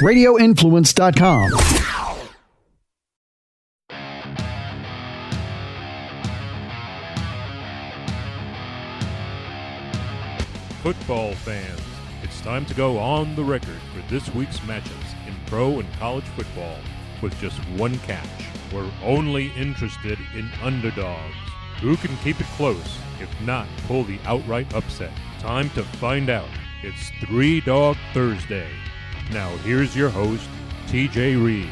RadioInfluence.com. Football fans, it's time to go on the record for this week's matches in pro and college football with just one catch. We're only interested in underdogs. Who can keep it close, if not pull the outright upset? Time to find out. It's Three Dog Thursday. Now, here's your host, TJ Reeves.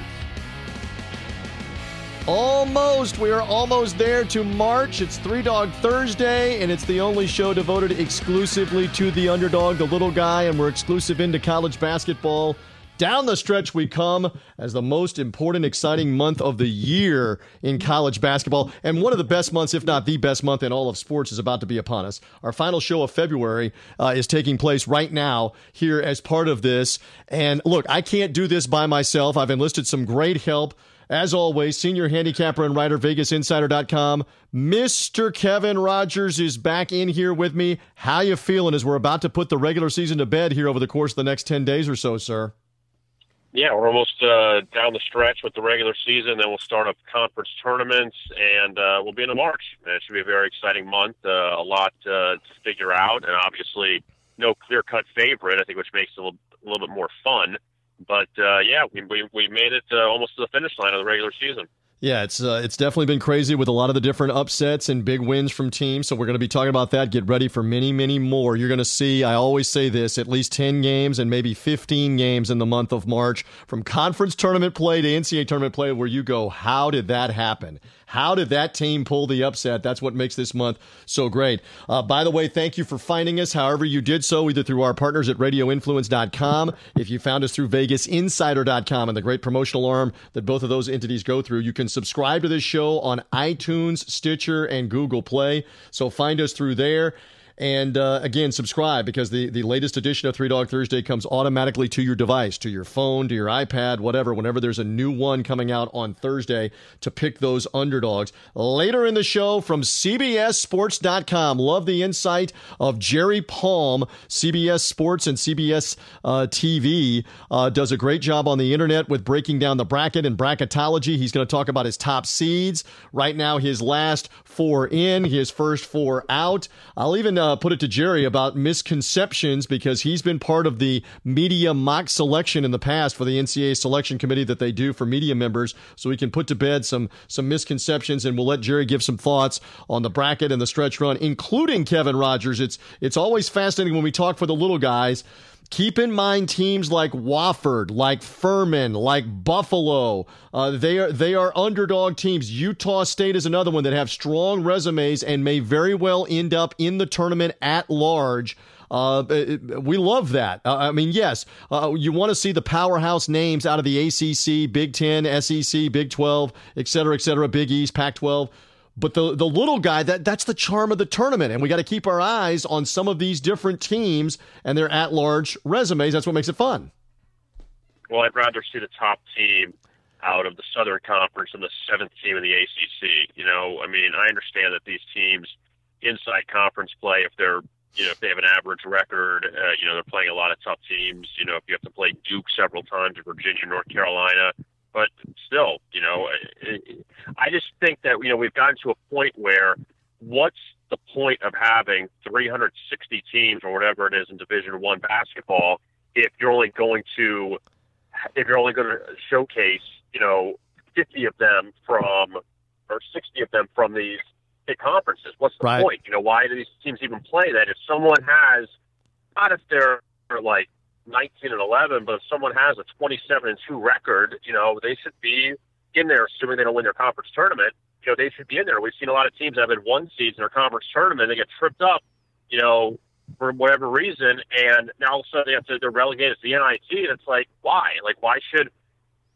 Almost. We are almost there to March. It's Three Dog Thursday, and it's the only show devoted exclusively to the underdog, the little guy, and we're exclusive into college basketball. Down the stretch we come as the most important, exciting month of the year in college basketball. And one of the best months, if not the best month in all of sports, is about to be upon us. Our final show of February uh, is taking place right now here as part of this. And look, I can't do this by myself. I've enlisted some great help. As always, senior handicapper and writer, VegasInsider.com. Mr. Kevin Rogers is back in here with me. How you feeling as we're about to put the regular season to bed here over the course of the next 10 days or so, sir? Yeah, we're almost uh, down the stretch with the regular season. Then we'll start up conference tournaments, and uh, we'll be into March. It should be a very exciting month. Uh, a lot uh, to figure out, and obviously no clear-cut favorite. I think, which makes it a little, a little bit more fun. But uh, yeah, we, we we made it uh, almost to the finish line of the regular season. Yeah, it's uh, it's definitely been crazy with a lot of the different upsets and big wins from teams. So we're going to be talking about that. Get ready for many, many more. You're going to see. I always say this: at least ten games and maybe fifteen games in the month of March, from conference tournament play to NCAA tournament play, where you go, how did that happen? How did that team pull the upset? That's what makes this month so great. Uh, by the way, thank you for finding us. However, you did so, either through our partners at RadioInfluence.com, if you found us through VegasInsider.com, and the great promotional arm that both of those entities go through. You can subscribe to this show on iTunes, Stitcher, and Google Play. So find us through there. And uh, again, subscribe because the, the latest edition of Three Dog Thursday comes automatically to your device, to your phone, to your iPad, whatever, whenever there's a new one coming out on Thursday to pick those underdogs. Later in the show from CBSSports.com, love the insight of Jerry Palm, CBS Sports and CBS uh, TV, uh, does a great job on the internet with breaking down the bracket and bracketology. He's going to talk about his top seeds. Right now, his last four in, his first four out. I'll even uh, put it to Jerry about misconceptions because he's been part of the media mock selection in the past for the NCAA selection committee that they do for media members. So we can put to bed some some misconceptions, and we'll let Jerry give some thoughts on the bracket and the stretch run, including Kevin Rogers. It's it's always fascinating when we talk for the little guys keep in mind teams like Wofford, like Furman, like Buffalo. Uh, they are they are underdog teams. Utah State is another one that have strong resumes and may very well end up in the tournament at large. Uh, we love that. Uh, I mean, yes, uh, you want to see the powerhouse names out of the ACC, Big Ten, SEC, Big 12, et cetera, et cetera, Big East, Pac 12. But the the little guy that that's the charm of the tournament, and we got to keep our eyes on some of these different teams and their at large resumes. That's what makes it fun. Well, I'd rather see the top team out of the Southern Conference than the seventh team in the ACC. You know, I mean, I understand that these teams inside conference play if they're you know if they have an average record, uh, you know they're playing a lot of tough teams. You know, if you have to play Duke several times or Virginia, North Carolina, but still, you know, I just think that you know we've gotten to a point where what's the point of having 360 teams or whatever it is in Division One basketball if you're only going to if you're only going to showcase you know 50 of them from or 60 of them from these big conferences? What's the right. point? You know, why do these teams even play that? If someone has not if they're like 19 and 11, but if someone has a 27 and 2 record, you know, they should be in there, assuming they don't win their conference tournament. You know, they should be in there. We've seen a lot of teams that have had one seeds in their conference tournament. They get tripped up, you know, for whatever reason, and now all of a sudden they have to they're relegated to the NIT. And it's like, why? Like, why should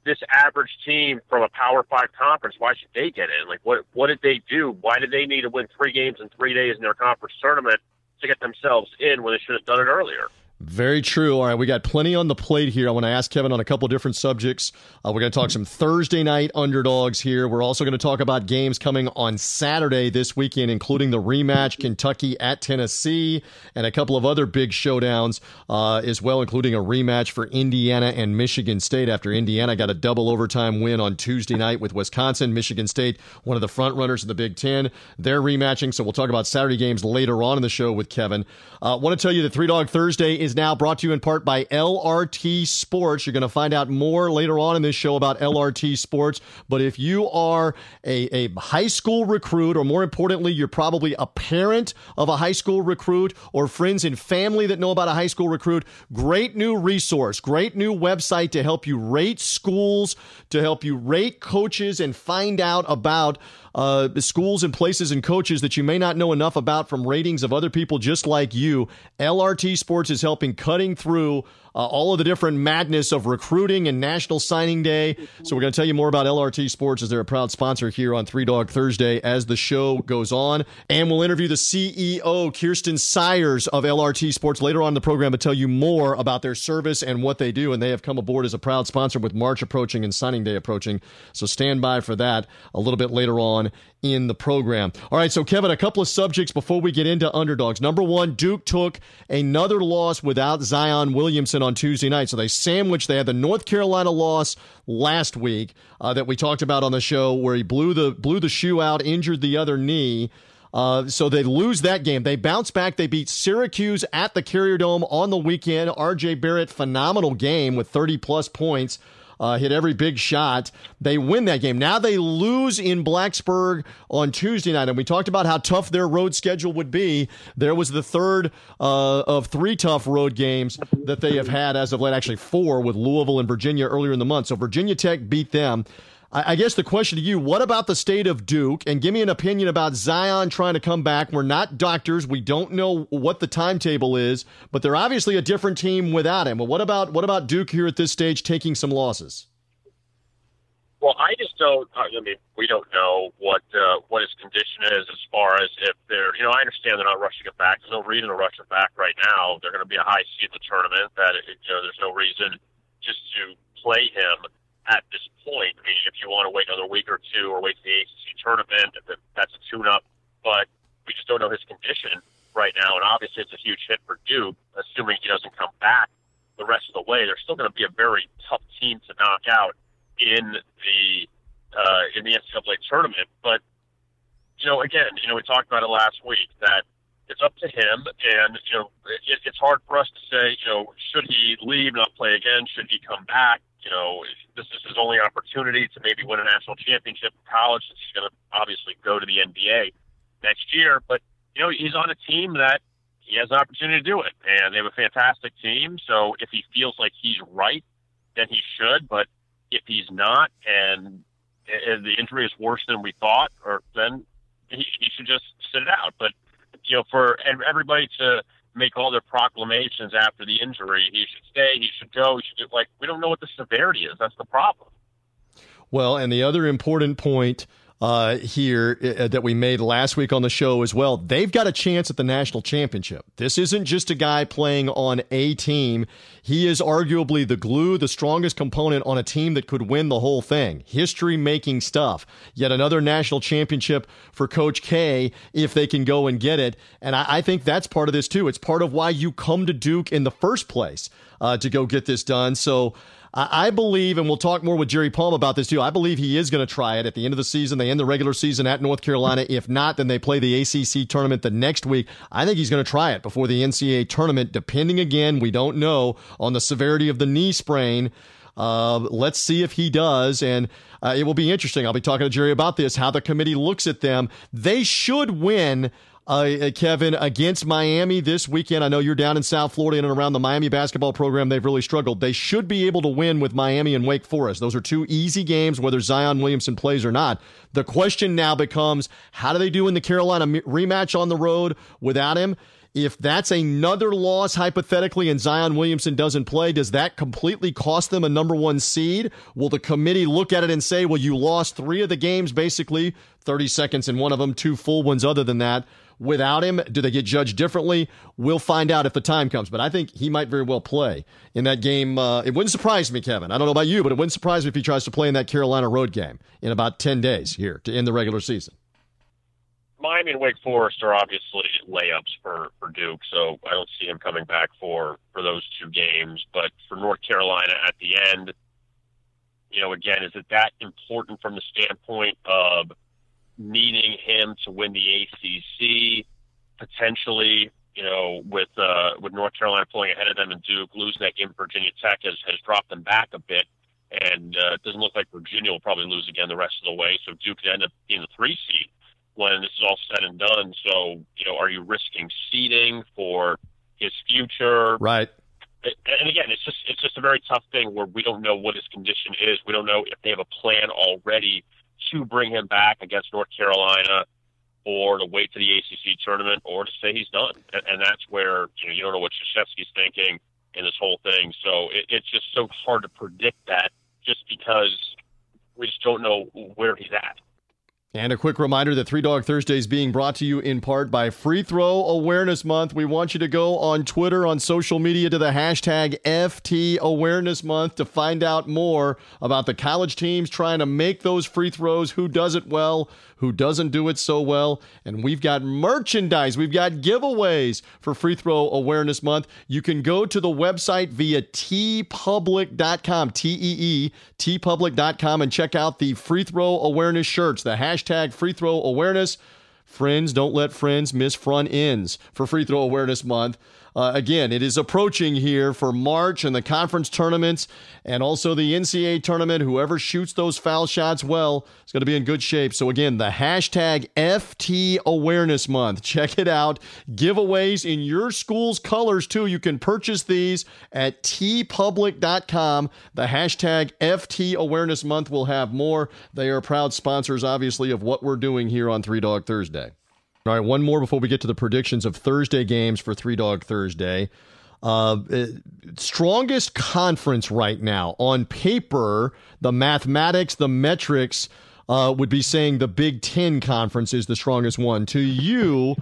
this average team from a Power Five conference? Why should they get in? Like, what what did they do? Why did they need to win three games in three days in their conference tournament to get themselves in when they should have done it earlier? Very true. All right, we got plenty on the plate here. I want to ask Kevin on a couple different subjects. Uh, we're going to talk some Thursday night underdogs here. We're also going to talk about games coming on Saturday this weekend, including the rematch Kentucky at Tennessee and a couple of other big showdowns uh, as well, including a rematch for Indiana and Michigan State after Indiana got a double overtime win on Tuesday night with Wisconsin. Michigan State, one of the front runners of the Big Ten, they're rematching. So we'll talk about Saturday games later on in the show with Kevin. I uh, want to tell you that Three Dog Thursday is is now brought to you in part by LRT Sports. You're going to find out more later on in this show about LRT Sports. But if you are a, a high school recruit, or more importantly, you're probably a parent of a high school recruit or friends and family that know about a high school recruit, great new resource, great new website to help you rate schools, to help you rate coaches and find out about uh, schools and places and coaches that you may not know enough about from ratings of other people just like you. LRT Sports is helping cutting through uh, all of the different madness of recruiting and National Signing Day. So we're going to tell you more about LRT Sports as they're a proud sponsor here on Three Dog Thursday as the show goes on. And we'll interview the CEO, Kirsten Sires of LRT Sports later on in the program to tell you more about their service and what they do. And they have come aboard as a proud sponsor with March approaching and signing day approaching. So stand by for that a little bit later on in the program. All right, so Kevin, a couple of subjects before we get into underdogs. Number one, Duke took another loss without Zion Williamson on Tuesday night. So they sandwiched, they had the North Carolina loss last week uh, that we talked about on the show where he blew the blew the shoe out, injured the other knee. Uh, so they lose that game. They bounce back. They beat Syracuse at the Carrier Dome on the weekend. RJ Barrett, phenomenal game with 30 plus points uh, hit every big shot. They win that game. Now they lose in Blacksburg on Tuesday night, and we talked about how tough their road schedule would be. There was the third uh, of three tough road games that they have had as of late, actually four with Louisville and Virginia earlier in the month. So Virginia Tech beat them. I, guess the question to you, what about the state of Duke? And give me an opinion about Zion trying to come back. We're not doctors. We don't know what the timetable is, but they're obviously a different team without him. But what about what about Duke here at this stage taking some losses? Well, I just don't. I mean, we don't know what uh, what his condition is as far as if they're. You know, I understand they're not rushing it back. There's no reason to rush it back right now. They're going to be a high seed in the tournament. That you know, there's no reason just to play him at this point. I mean, if you want to wait another week or two or wait for the ACC tournament, that's a tune-up. But we just don't know his condition right now, and obviously it's a huge hit for Duke. Assuming he doesn't come back the rest of the way, they're still going to be a very tough team to knock out in the uh, in the NCAA tournament. But you know, again, you know, we talked about it last week that it's up to him, and you know, it, it's hard for us to say, you know, should he leave, not play again? Should he come back? you know, this is his only opportunity to maybe win a national championship in college he's going to obviously go to the NBA next year. But, you know, he's on a team that he has an opportunity to do it. And they have a fantastic team. So if he feels like he's right, then he should. But if he's not and, and the injury is worse than we thought, or then he, he should just sit it out. But, you know, for everybody to, make all their proclamations after the injury. He should stay. He should go. He should do, like we don't know what the severity is. That's the problem. Well, and the other important point uh, here uh, that we made last week on the show as well. They've got a chance at the national championship. This isn't just a guy playing on a team. He is arguably the glue, the strongest component on a team that could win the whole thing. History making stuff. Yet another national championship for Coach K if they can go and get it. And I, I think that's part of this too. It's part of why you come to Duke in the first place uh, to go get this done. So, I believe, and we'll talk more with Jerry Palm about this too. I believe he is going to try it at the end of the season. They end the regular season at North Carolina. If not, then they play the ACC tournament the next week. I think he's going to try it before the NCAA tournament, depending again, we don't know on the severity of the knee sprain. Uh, let's see if he does. And uh, it will be interesting. I'll be talking to Jerry about this, how the committee looks at them. They should win uh, Kevin, against Miami this weekend. I know you're down in South Florida and around the Miami basketball program. They've really struggled. They should be able to win with Miami and Wake Forest. Those are two easy games, whether Zion Williamson plays or not. The question now becomes how do they do in the Carolina rematch on the road without him? If that's another loss, hypothetically, and Zion Williamson doesn't play, does that completely cost them a number one seed? Will the committee look at it and say, well, you lost three of the games, basically 30 seconds in one of them, two full ones other than that? Without him, do they get judged differently? We'll find out if the time comes, but I think he might very well play in that game. Uh, it wouldn't surprise me, Kevin. I don't know about you, but it wouldn't surprise me if he tries to play in that Carolina road game in about 10 days here to end the regular season. Miami and Wake Forest are obviously layups for, for Duke, so I don't see him coming back for, for those two games. But for North Carolina at the end, you know, again, is it that important from the standpoint of needing him to win the ACC, potentially, you know, with uh, with North Carolina pulling ahead of them and Duke losing that game, Virginia Tech has, has dropped them back a bit. And uh, it doesn't look like Virginia will probably lose again the rest of the way. So Duke could end up being the three seed when this is all said and done. So, you know, are you risking seeding for his future? Right. And again, it's just it's just a very tough thing where we don't know what his condition is. We don't know if they have a plan already to bring him back against North Carolina, or to wait to the ACC tournament, or to say he's done. And, and that's where you know you don't know what Krzyzewski's thinking in this whole thing. So it, it's just so hard to predict that, just because we just don't know where he's at. And a quick reminder that Three Dog Thursday is being brought to you in part by Free Throw Awareness Month. We want you to go on Twitter, on social media to the hashtag FT Awareness Month to find out more about the college teams trying to make those free throws, who does it well, who doesn't do it so well. And we've got merchandise, we've got giveaways for Free Throw Awareness Month. You can go to the website via teepublic.com, T E E, teepublic.com, and check out the Free Throw Awareness shirts, the hashtag Free Throw Awareness. Friends, don't let friends miss front ends for Free Throw Awareness Month. Uh, again, it is approaching here for March and the conference tournaments and also the NCAA tournament. Whoever shoots those foul shots well is going to be in good shape. So, again, the hashtag FT Awareness Month. Check it out. Giveaways in your school's colors, too. You can purchase these at teepublic.com. The hashtag FT Awareness Month will have more. They are proud sponsors, obviously, of what we're doing here on Three Dog Thursday. All right, one more before we get to the predictions of Thursday games for Three Dog Thursday. Uh, uh, strongest conference right now on paper, the mathematics, the metrics uh, would be saying the Big Ten conference is the strongest one. To you,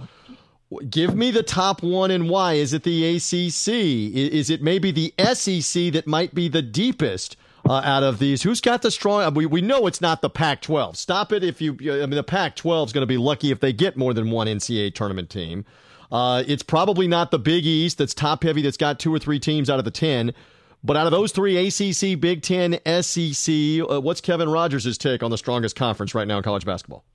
give me the top one and why. Is it the ACC? Is it maybe the SEC that might be the deepest? Uh, out of these. Who's got the strong? Uh, we, we know it's not the Pac 12. Stop it if you. I mean, the Pac 12 is going to be lucky if they get more than one NCAA tournament team. Uh, it's probably not the Big East that's top heavy, that's got two or three teams out of the 10. But out of those three, ACC, Big Ten, SEC, uh, what's Kevin Rogers' take on the strongest conference right now in college basketball?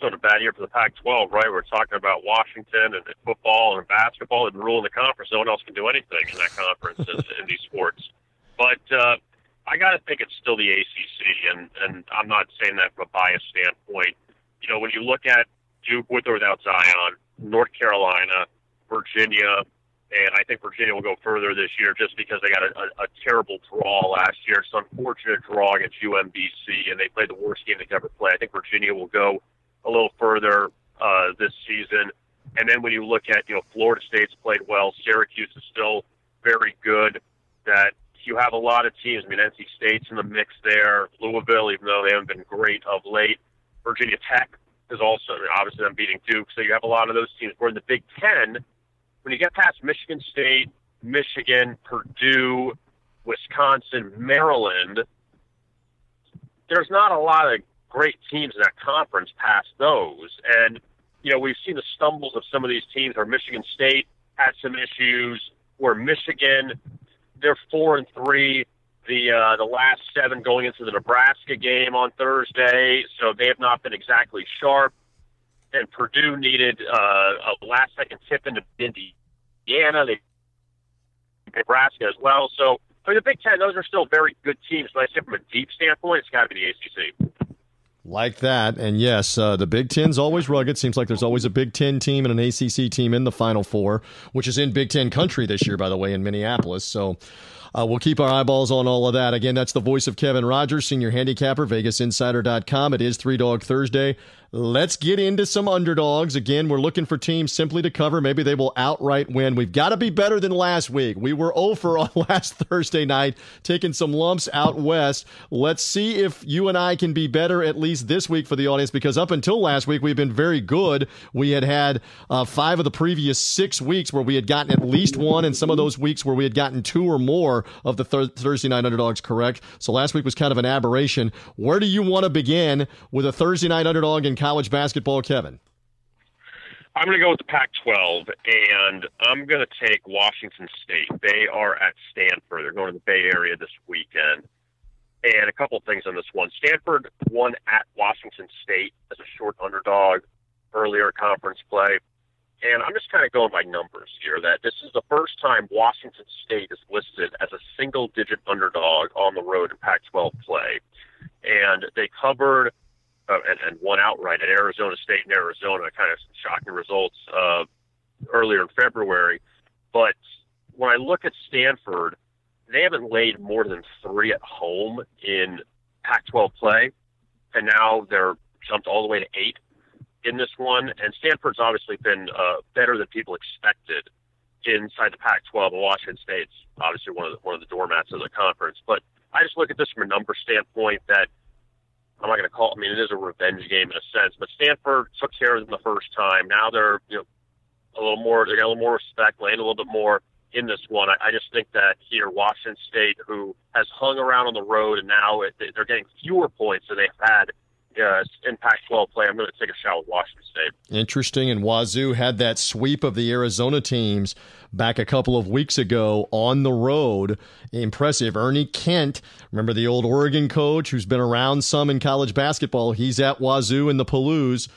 Sort of bad year for the Pac-12, right? We're talking about Washington and football and basketball and ruling the conference. No one else can do anything in that conference in these sports. But uh, I got to think it's still the ACC, and and I'm not saying that from a biased standpoint. You know, when you look at Duke with or without Zion, North Carolina, Virginia, and I think Virginia will go further this year just because they got a, a, a terrible draw last year. It's an unfortunate draw against UMBC, and they played the worst game they could ever play. I think Virginia will go a little further uh, this season. And then when you look at, you know, Florida State's played well, Syracuse is still very good. That you have a lot of teams. I mean, NC State's in the mix there. Louisville, even though they haven't been great of late. Virginia Tech is also I mean, obviously them beating Duke. So you have a lot of those teams. Where in the Big Ten, when you get past Michigan State, Michigan, Purdue, Wisconsin, Maryland, there's not a lot of great teams in that conference past those. And you know, we've seen the stumbles of some of these teams. Where Michigan State had some issues. Where Michigan they're four and three. The uh, the last seven going into the Nebraska game on Thursday, so they have not been exactly sharp. And Purdue needed uh, a last second tip into Indiana. They Nebraska as well. So for the Big Ten, those are still very good teams. But I say from a deep standpoint, it's got to be the ACC. Like that. And yes, uh, the Big Ten's always rugged. Seems like there's always a Big Ten team and an ACC team in the Final Four, which is in Big Ten country this year, by the way, in Minneapolis. So Uh, we'll keep our eyeballs on all of that. Again, that's the voice of Kevin Rogers, senior handicapper, VegasInsider.com. It is Three Dog Thursday. Let's get into some underdogs. Again, we're looking for teams simply to cover. Maybe they will outright win. We've got to be better than last week. We were over on last Thursday night, taking some lumps out west. Let's see if you and I can be better at least this week for the audience because up until last week, we've been very good. We had had uh, five of the previous six weeks where we had gotten at least one, and some of those weeks where we had gotten two or more of the thir- Thursday night underdogs correct. So last week was kind of an aberration. Where do you want to begin with a Thursday night underdog in college basketball, Kevin? I'm going to go with the Pac 12, and I'm going to take Washington State. They are at Stanford. They're going to the Bay Area this weekend. And a couple of things on this one. Stanford won at Washington State as a short underdog earlier conference play. And I'm just kind of going by numbers here that this is the first time Washington State is listed as a single digit underdog on the road in Pac 12 play. And they covered uh, and, and won outright at Arizona State and Arizona. Kind of shocking results uh, earlier in February. But when I look at Stanford, they haven't laid more than three at home in Pac-12 play, and now they're jumped all the way to eight in this one. And Stanford's obviously been uh, better than people expected inside the Pac-12. Washington State's obviously one of the, one of the doormats of the conference. But I just look at this from a number standpoint that I'm not going to call. I mean, it is a revenge game in a sense, but Stanford took care of them the first time. Now they're you know a little more. They got a little more respect, land a little bit more in this one. I, I just think that here, Washington State, who has hung around on the road, and now it, they're getting fewer points than they've had uh, in Pac-12 play. I'm going to take a shot with Washington State. Interesting. And Wazoo had that sweep of the Arizona teams back a couple of weeks ago on the road. Impressive. Ernie Kent, remember the old Oregon coach who's been around some in college basketball? He's at Wazoo in the Palouse.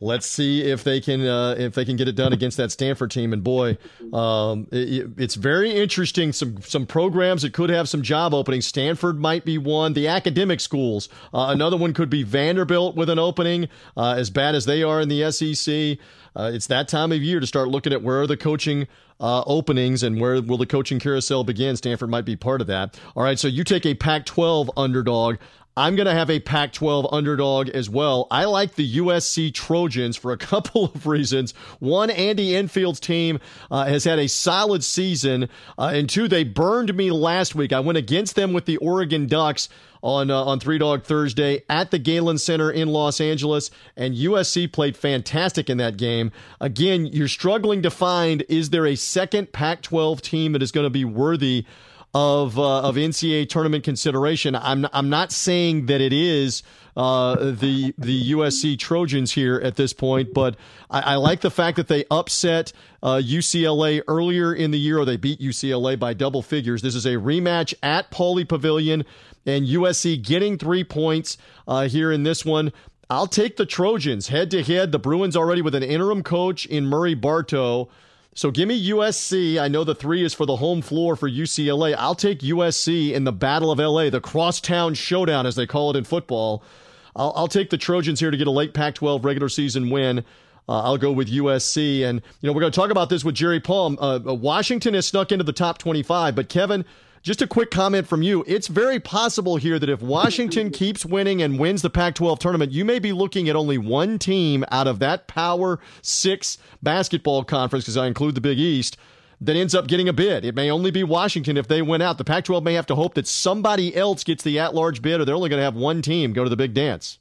Let's see if they can uh, if they can get it done against that Stanford team. And boy, um, it, it's very interesting. Some some programs that could have some job openings. Stanford might be one. The academic schools. Uh, another one could be Vanderbilt with an opening. Uh, as bad as they are in the SEC, uh, it's that time of year to start looking at where are the coaching uh, openings and where will the coaching carousel begin. Stanford might be part of that. All right, so you take a Pac 12 underdog. I'm going to have a Pac 12 underdog as well. I like the USC Trojans for a couple of reasons. One, Andy Enfield's team uh, has had a solid season, uh, and two, they burned me last week. I went against them with the Oregon Ducks on uh, on Three Dog Thursday at the Galen Center in Los Angeles, and USC played fantastic in that game. Again, you're struggling to find is there a second Pac-12 team that is going to be worthy of uh, of NCAA tournament consideration. I'm I'm not saying that it is uh, the the USC Trojans here at this point, but I, I like the fact that they upset uh, UCLA earlier in the year, or they beat UCLA by double figures. This is a rematch at Pauley Pavilion, and USC getting three points uh, here in this one. I'll take the Trojans head to head. The Bruins already with an interim coach in Murry Bartow. So give me USC. I know the three is for the home floor for UCLA. I'll take USC in the Battle of LA, the crosstown showdown, as they call it in football. I'll, I'll take the Trojans here to get a late Pac 12 regular season win. Uh, I'll go with USC. And, you know, we're going to talk about this with Jerry Palm. Uh, Washington has snuck into the top 25, but Kevin, just a quick comment from you. It's very possible here that if Washington keeps winning and wins the Pac 12 tournament, you may be looking at only one team out of that Power Six basketball conference, because I include the Big East, that ends up getting a bid. It may only be Washington if they win out. The Pac 12 may have to hope that somebody else gets the at large bid, or they're only going to have one team go to the big dance.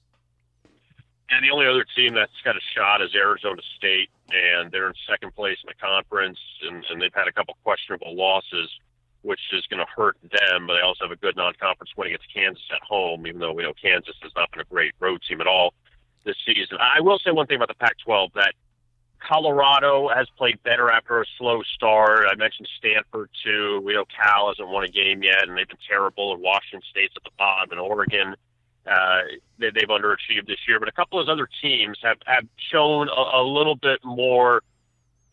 And the only other team that's got a shot is Arizona State, and they're in second place in the conference, and, and they've had a couple questionable losses which is going to hurt them. But they also have a good non-conference win against Kansas at home, even though we know Kansas has not been a great road team at all this season. I will say one thing about the Pac-12 that Colorado has played better after a slow start. I mentioned Stanford too. We know Cal hasn't won a game yet, and they've been terrible. And Washington State's at the bottom, and Oregon. Uh, they, they've underachieved this year, but a couple of other teams have have shown a, a little bit more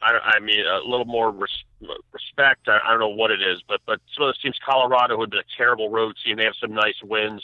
I, I mean, a little more res- respect. I, I don't know what it is, but but some of those teams, Colorado had been a terrible road team. They have some nice wins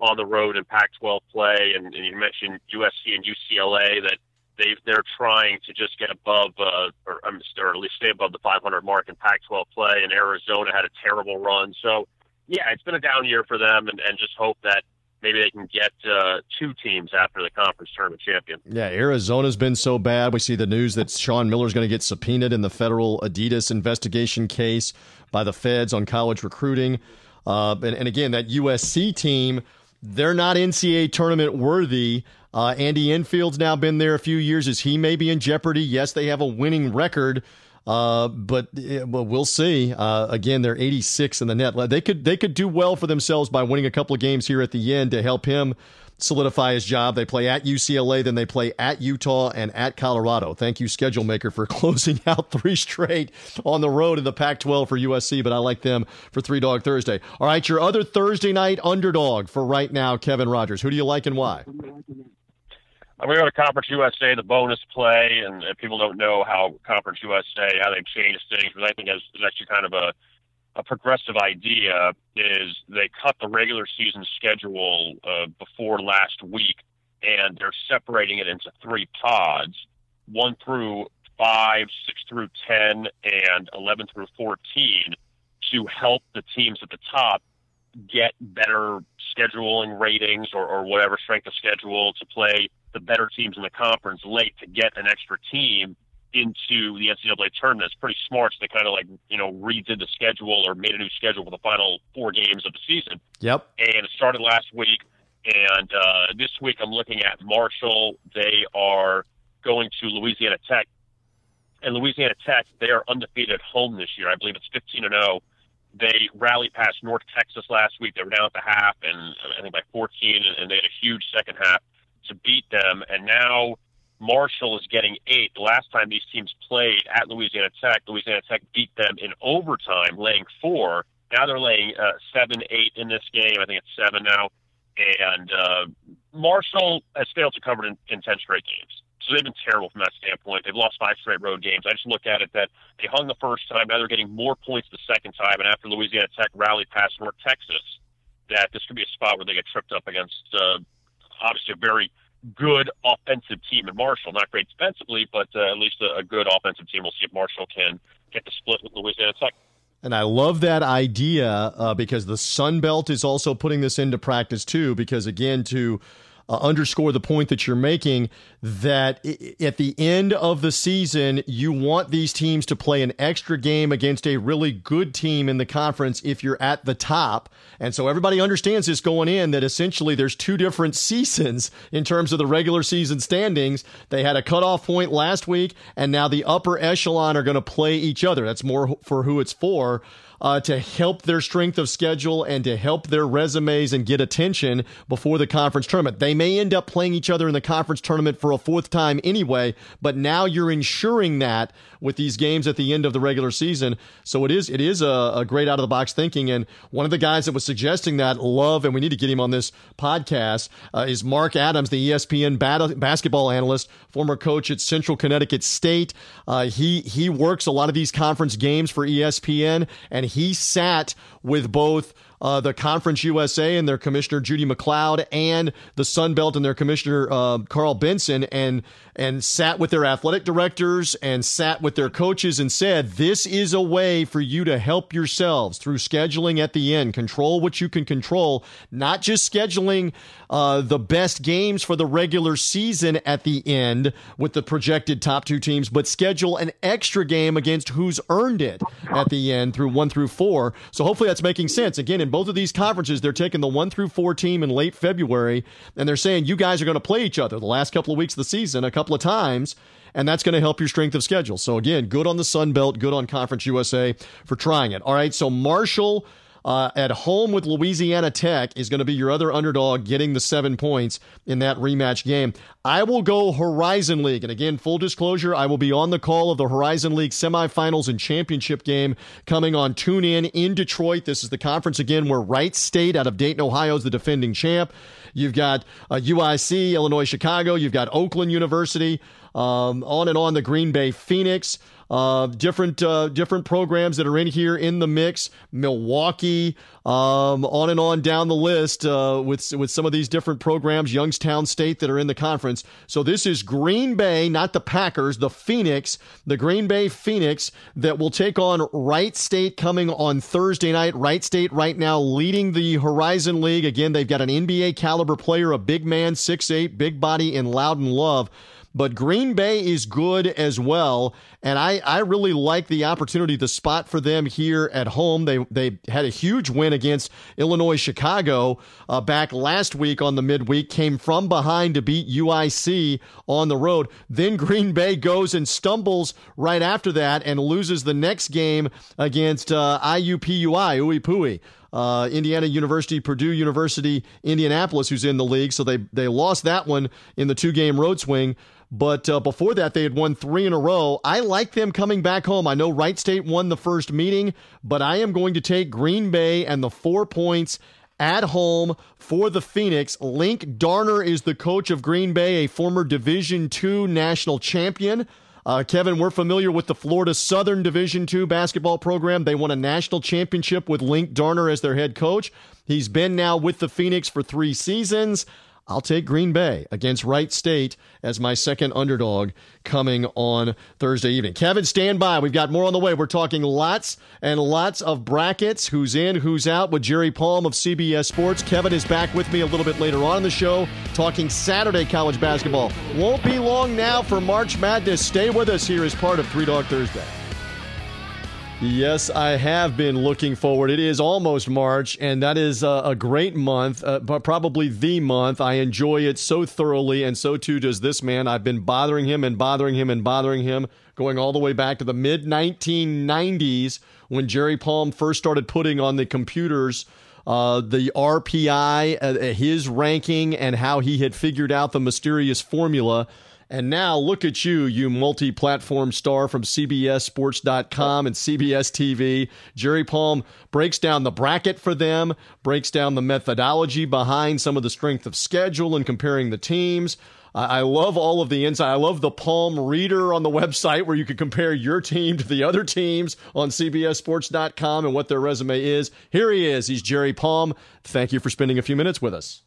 on the road in Pac-12 play, and, and you mentioned USC and UCLA that they they're trying to just get above uh, or, or at least stay above the 500 mark in Pac-12 play. And Arizona had a terrible run, so yeah, it's been a down year for them, and, and just hope that maybe they can get uh, two teams after the conference tournament champion. Yeah, Arizona's been so bad. We see the news that Sean Miller's going to get subpoenaed in the federal Adidas investigation case by the feds on college recruiting. Uh, and, and again, that USC team, they're not NCAA tournament worthy. Uh, Andy Enfield's now been there a few years. Is he maybe in jeopardy? Yes, they have a winning record. Uh, but well, we'll see. Uh, again, they're 86 in the net. They could they could do well for themselves by winning a couple of games here at the end to help him solidify his job. They play at UCLA, then they play at Utah and at Colorado. Thank you, schedule maker, for closing out three straight on the road in the Pac-12 for USC. But I like them for Three Dog Thursday. All right, your other Thursday night underdog for right now, Kevin Rogers. Who do you like and why? Going to go to Conference USA, the bonus play, and if people don't know how Conference USA, how they've changed things, but I think it's, actually kind of a, a progressive idea, is they cut the regular season schedule uh, before last week, and they're separating it into three pods, one through five, six through 10, and 11 through 14, to help the teams at the top get better scheduling ratings or, or whatever strength of schedule to play the better teams in the conference late to get an extra team into the NCAA tournament. It's pretty smart. So they kind of like, you know, redid the schedule or made a new schedule for the final four games of the season. Yep. And it started last week. And uh, this week I'm looking at Marshall. They are going to Louisiana Tech. And Louisiana Tech, they are undefeated at home this year. I believe it's 15 and 0. They rallied past North Texas last week. They were down at the half, and I think by 14, and they had a huge second half to beat them. And now Marshall is getting eight. The last time these teams played at Louisiana Tech, Louisiana Tech beat them in overtime, laying four. Now they're laying uh, seven, eight in this game. I think it's seven now. And uh, Marshall has failed to cover in, in 10 straight games. So they've been terrible from that standpoint. They've lost five straight road games. I just look at it that they hung the first time. Now they're getting more points the second time. And after Louisiana Tech rallied past North Texas, that this could be a spot where they get tripped up against uh, obviously a very good offensive team in Marshall. Not great defensively, but uh, at least a, a good offensive team. We'll see if Marshall can get the split with Louisiana Tech. And I love that idea uh, because the Sun Belt is also putting this into practice too. Because again, to uh, underscore the point that you're making that at the end of the season, you want these teams to play an extra game against a really good team in the conference if you're at the top. And so everybody understands this going in that essentially there's two different seasons in terms of the regular season standings. They had a cutoff point last week, and now the upper echelon are going to play each other. That's more for who it's for uh, to help their strength of schedule and to help their resumes and get attention before the conference tournament. They may end up playing each other in the conference tournament for a fourth time anyway, but now you're ensuring that with these games at the end of the regular season. So it is it is a, a great out of the box thinking. And one of the guys that was suggesting that love, and we need to get him on this podcast, uh, is Mark Adams, the ESPN bat- basketball analyst, former coach at Central Connecticut State. Uh, he he works a lot of these conference games for ESPN, and he sat with both uh, the Conference USA and their commissioner Judy MacLeod and the Sun Belt and their commissioner uh, Karl Benson and and sat with their athletic directors and sat with their coaches and said, This is a way for you to help yourselves through scheduling at the end. Control what you can control, not just scheduling uh, the best games for the regular season at the end with the projected top two teams, but schedule an extra game against who's earned it at the end through one through four. So hopefully that's making sense. Again, in both of these conferences, they're taking the one through four team in late February, and they're saying you guys are going to play each other the last couple of weeks of the season, a couple of times and that's going to help your strength of schedule. So again, good on the Sun Belt, good on Conference USA for trying it. All right, so Marshall uh, at home with Louisiana Tech is going to be your other underdog getting the seven points in that rematch game. I will go Horizon League. And again, full disclosure, I will be on the call of the Horizon League semifinals and championship game coming on TuneIn in in Detroit. This is the conference again where Wright State out of Dayton, Ohio is the defending champ. You've got uh, UIC, Illinois, Chicago. You've got Oakland University. Um, on and on, the Green Bay Phoenix. Uh, different uh, different programs that are in here in the mix. Milwaukee, um, on and on down the list uh, with with some of these different programs. Youngstown State that are in the conference. So this is Green Bay, not the Packers, the Phoenix, the Green Bay Phoenix that will take on Wright State coming on Thursday night. Wright State right now leading the Horizon League. Again, they've got an NBA caliber player, a big man, six eight, big body in Loudon Love. But Green Bay is good as well, and I, I really like the opportunity, the spot for them here at home. They they had a huge win against Illinois Chicago uh, back last week on the midweek, came from behind to beat UIC on the road. Then Green Bay goes and stumbles right after that and loses the next game against uh, IUPUI, Pooey. Uh, Indiana University, Purdue University, Indianapolis, who's in the league. So they they lost that one in the two game road swing. But uh, before that, they had won three in a row. I like them coming back home. I know Wright State won the first meeting, but I am going to take Green Bay and the four points at home for the Phoenix. Linc Darner is the coach of Green Bay, a former Division II national champion. Uh, Kevin, we're familiar with the Florida Southern Division II basketball program. They won a national championship with Linc Darner as their head coach. He's been now with the Phoenix for three seasons. I'll take Green Bay against Wright State as my second underdog coming on Thursday evening. Kevin, stand by. We've got more on the way. We're talking lots and lots of brackets who's in, who's out with Jerry Palm of CBS Sports. Kevin is back with me a little bit later on in the show talking Saturday college basketball. Won't be long now for March Madness. Stay with us here as part of Three Dog Thursday. Yes, I have been looking forward. It is almost March, and that is a, a great month, uh, but probably the month. I enjoy it so thoroughly, and so too does this man. I've been bothering him and bothering him and bothering him, going all the way back to the mid 1990s when Jerry Palm first started putting on the computers uh, the RPI, uh, his ranking, and how he had figured out the mysterious formula. And now look at you, you multi platform star from CBSSports.com and CBS TV. Jerry Palm breaks down the bracket for them, breaks down the methodology behind some of the strength of schedule and comparing the teams. I love all of the insight. I love the Palm Reader on the website where you can compare your team to the other teams on CBSSports.com and what their resume is. Here he is. He's Jerry Palm. Thank you for spending a few minutes with us.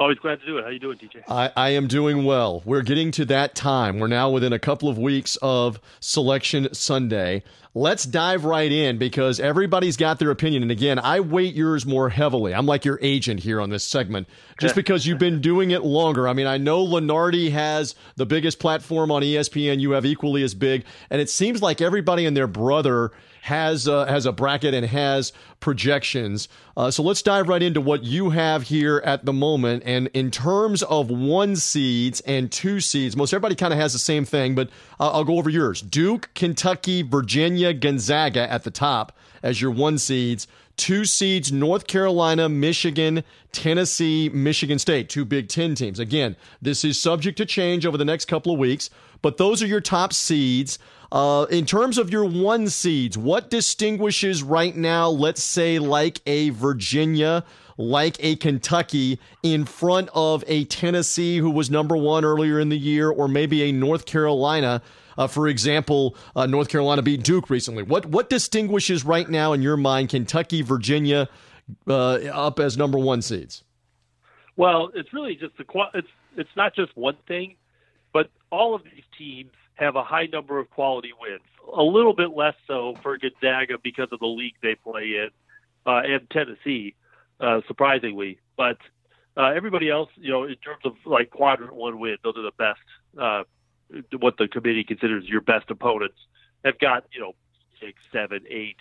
Always glad to do it. How are you doing, DJ? I, I am doing well. We're getting to that time. We're now within a couple of weeks of Selection Sunday. Let's dive right in because everybody's got their opinion. And again, I weight yours more heavily. I'm like your agent here on this segment just because you've been doing it longer. I mean, I know Lunardi has the biggest platform on ESPN. You have equally as big. And it seems like everybody and their brother has uh, has a bracket and has projections. Uh, so let's dive right into what you have here at the moment. And in terms of one seeds and two seeds, most everybody kind of has the same thing, but I'll, I'll go over yours: Duke, Kentucky, Virginia, Gonzaga at the top as your one seeds. Two seeds, North Carolina, Michigan, Tennessee, Michigan State, two Big Ten teams. Again, this is subject to change over the next couple of weeks, but those are your top seeds. Uh, in terms of your one seeds, what distinguishes right now, let's say, like a Virginia, like a Kentucky, in front of a Tennessee who was number one earlier in the year, or maybe a North Carolina? Uh, for example, uh, North Carolina beat Duke recently. What what distinguishes right now in your mind Kentucky, Virginia uh, up as number one seeds? Well, it's really just the it's it's not just one thing, but all of these teams have a high number of quality wins. A little bit less so for Gonzaga because of the league they play in, uh, and Tennessee, uh, surprisingly. But uh, everybody else, you know, in terms of like quadrant one win, those are the best. What the committee considers your best opponents have got, you know, six, seven, eight,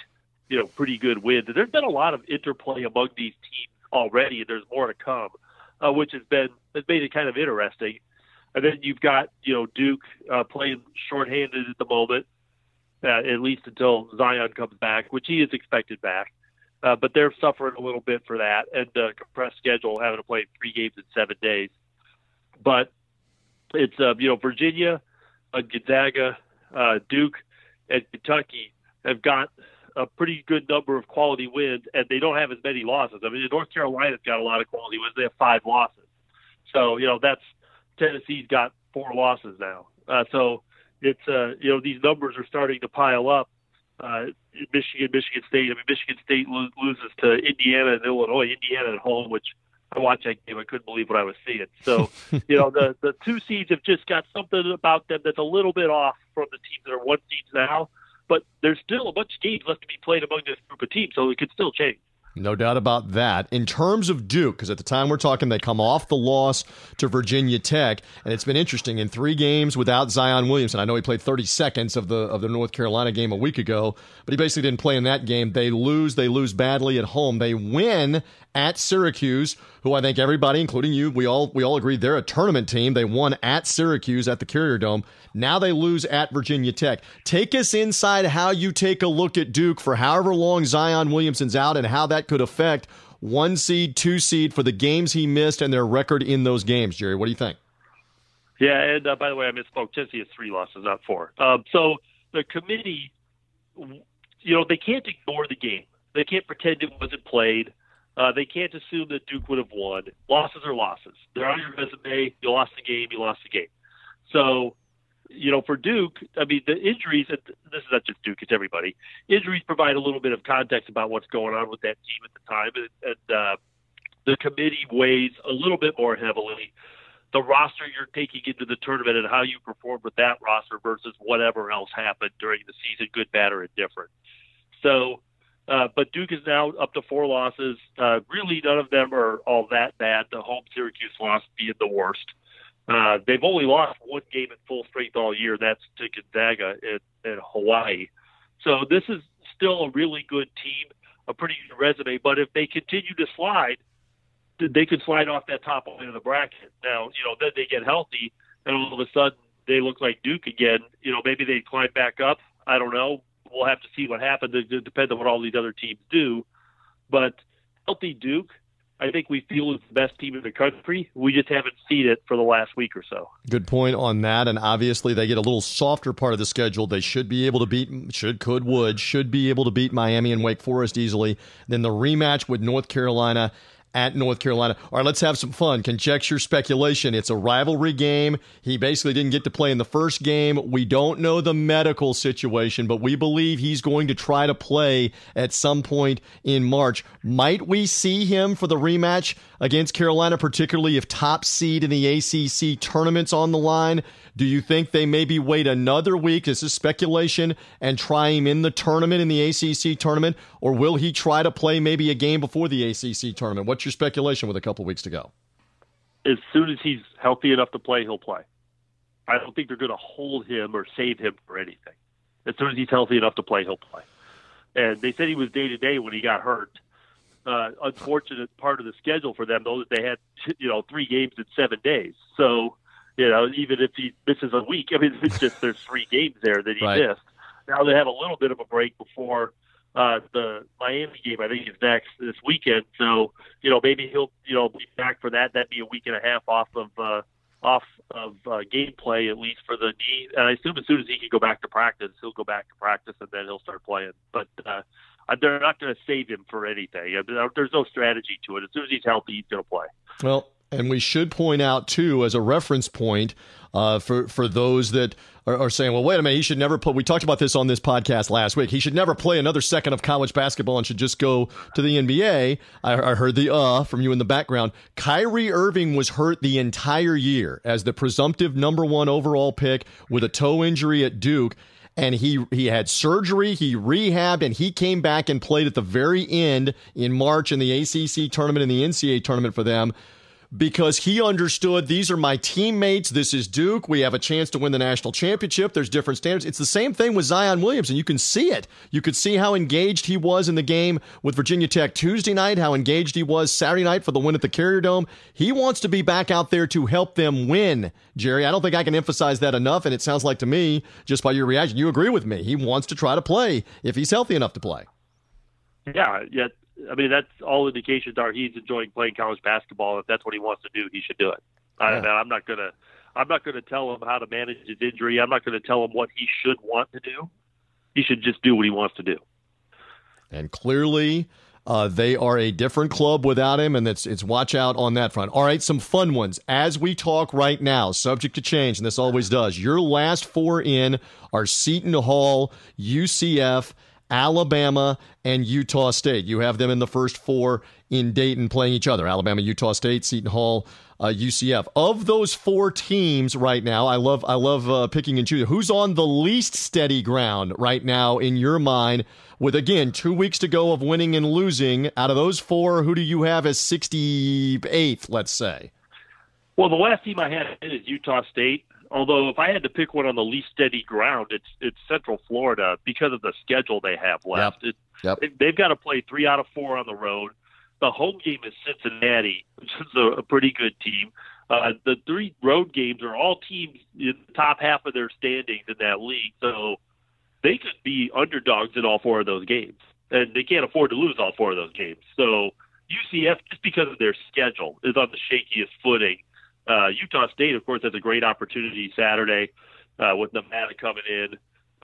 you know, pretty good wins. And there's been a lot of interplay among these teams already, and there's more to come, uh, which has been has made it kind of interesting. And then you've got you know Duke uh, playing shorthanded at the moment, uh, at least until Zion comes back, which he is expected back. Uh, but they're suffering a little bit for that and uh, compressed schedule, having to play three games in seven days. But it's uh, you know Virginia, uh, Gonzaga, uh, Duke, and Kentucky have got a pretty good number of quality wins, and they don't have as many losses. I mean, North Carolina's got a lot of quality wins; they have five losses. So you know that's Tennessee's got four losses now. Uh, so it's uh, you know these numbers are starting to pile up. Uh, Michigan, Michigan State. I mean, Michigan State lo- loses to Indiana and Illinois. Indiana at home, which I watched that game. I couldn't believe what I was seeing. So, you know, the the two seeds have just got something about them that's a little bit off from the teams that are one seeds now. But there's still a bunch of games left to be played among this group of teams, so it could still change. No doubt about that. In terms of Duke, because at the time we're talking, they come off the loss to Virginia Tech, and it's been interesting in three games without Zion Williamson. I know he played 30 seconds of the of the North Carolina game a week ago, but he basically didn't play in that game. They lose, they lose badly at home. They win at Syracuse, who I think everybody, including you, we all we all agree they're a tournament team. They won at Syracuse at the Carrier Dome. Now they lose at Virginia Tech. Take us inside how you take a look at Duke for however long Zion Williamson's out and how that could affect one seed, two seed for the games he missed and their record in those games. Jerry, what do you think? Yeah, and uh, by the way, I misspoke. Tennessee has three losses, not four. Um, so the committee, you know, they can't ignore the game. They can't pretend it wasn't played. Uh, they can't assume that Duke would have won. Losses are losses. They're on your resume. You lost the game. You lost the game. So you know, for Duke, I mean, the injuries, this is not just Duke, it's everybody. Injuries provide a little bit of context about what's going on with that team at the time. And, and uh, the committee weighs a little bit more heavily the roster you're taking into the tournament and how you perform with that roster versus whatever else happened during the season, good, bad, or indifferent. So, uh, but Duke is now up to four losses. Uh, really, none of them are all that bad. The home Syracuse loss being the worst. Uh, they've only lost one game at full strength all year. That's to Gonzaga in, in Hawaii. So this is still a really good team, a pretty good resume. But if they continue to slide, they could slide off that top line of the bracket. Now, you know, then they get healthy, and all of a sudden they look like Duke again. You know, maybe they climb back up. I don't know. We'll have to see what happens. It depends on what all these other teams do. But healthy Duke I think we feel is the best team in the country. We just haven't seen it for the last week or so. Good point on that. And obviously, they get a little softer part of the schedule. They should be able to beat, should, could, would, should be able to beat Miami and Wake Forest easily. Then the rematch with North Carolina at North Carolina. All right, let's have some fun. Conjecture, speculation. It's a rivalry game. He basically didn't get to play in the first game. We don't know the medical situation, but we believe he's going to try to play at some point in March. Might we see him for the rematch against Carolina, particularly if top seed in the ACC tournament's on the line? Do you think they maybe wait another week? This is speculation and try him in the tournament, in the ACC tournament, or will he try to play maybe a game before the ACC tournament? What's your speculation with a couple weeks to go? As soon as he's healthy enough to play, he'll play. I don't think they're going to hold him or save him for anything. As soon as he's healthy enough to play, he'll play. And they said he was day to day when he got hurt. Uh, unfortunate part of the schedule for them, though, that they had you know three games in seven days. So you know, even if he misses a week, I mean, it's just there's three games there that he right. missed. Now they have a little bit of a break before uh, the Miami game. I think is next this weekend. So you know, maybe he'll you know be back for that. That'd be a week and a half off of uh, off of uh, gameplay at least for the knee. And I assume as soon as he can go back to practice, he'll go back to practice and then he'll start playing. But uh, they're not going to save him for anything. There's no strategy to it. As soon as he's healthy, he's going to play. Well, and we should point out too, as a reference point, uh, for for those that are, are, saying, "Well, wait a minute, he should never play." We talked about this on this podcast last week. He should never play another second of college basketball and should just go to the NBA. I, I heard the "uh" from you in the background. Kyrie Irving was hurt the entire year as the presumptive number one overall pick with a toe injury at Duke and he he had surgery, he rehabbed, and he came back and played at the very end in March in the ACC tournament and the NCAA tournament for them because he understood these are my teammates. This is Duke. We have a chance to win the national championship. There's different standards. It's the same thing with Zion Williamson. You can see it. You could see how engaged he was in the game with Virginia Tech Tuesday night, how engaged he was Saturday night for the win at the Carrier Dome. He wants to be back out there to help them win, Jerry. I don't think I can emphasize that enough. And it sounds like to me, just by your reaction, you agree with me. He wants to try to play if he's healthy enough to play. Yeah, yet I mean, that's all indications are he's enjoying playing college basketball. If that's what he wants to do, he should do it. Yeah. I, I'm not gonna, I'm not gonna tell him how to manage his injury. I'm not gonna tell him what he should want to do. He should just do what he wants to do. And clearly, Uh, they are a different club without him, and it's it's watch out on that front. All right, some fun ones as we talk right now, subject to change, and this always does. Your last four in are Seton Hall, UCF, Alabama, and Utah State. You have them in the first four in Dayton playing each other: Alabama, Utah State, Seton Hall, uh, UCF. Of those four teams right now, I love I love uh, picking and choosing. Who's on the least steady ground right now in your mind? With again two weeks to go of winning and losing, out of those four, who do you have as 68th? Let's say. Well, the last team I had is Utah State. Although, if I had to pick one on the least steady ground, it's it's Central Florida because of the schedule they have left. Yep. It, yep. They've got to play three out of four on the road the home game is Cincinnati, which is a, a pretty good team. Uh, the three road games are all teams in the top half of their standings in that league, so they could be underdogs in all four of those games, and they can't afford to lose all four of those games. So UCF, just because of their schedule, is on the shakiest footing. Uh, Utah State, of course, has a great opportunity Saturday uh, with Nevada coming in.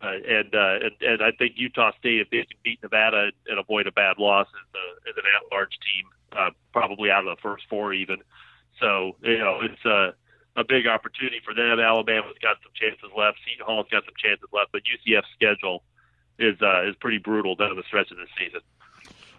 Uh, and, uh, and and I think Utah State, if they can beat Nevada and avoid a bad loss, is, a, is an at-large team, uh, probably out of the first four even. So you know it's a a big opportunity for them. Alabama's got some chances left. Seton Hall's got some chances left, but UCF's schedule is uh, is pretty brutal down the stretch of the season.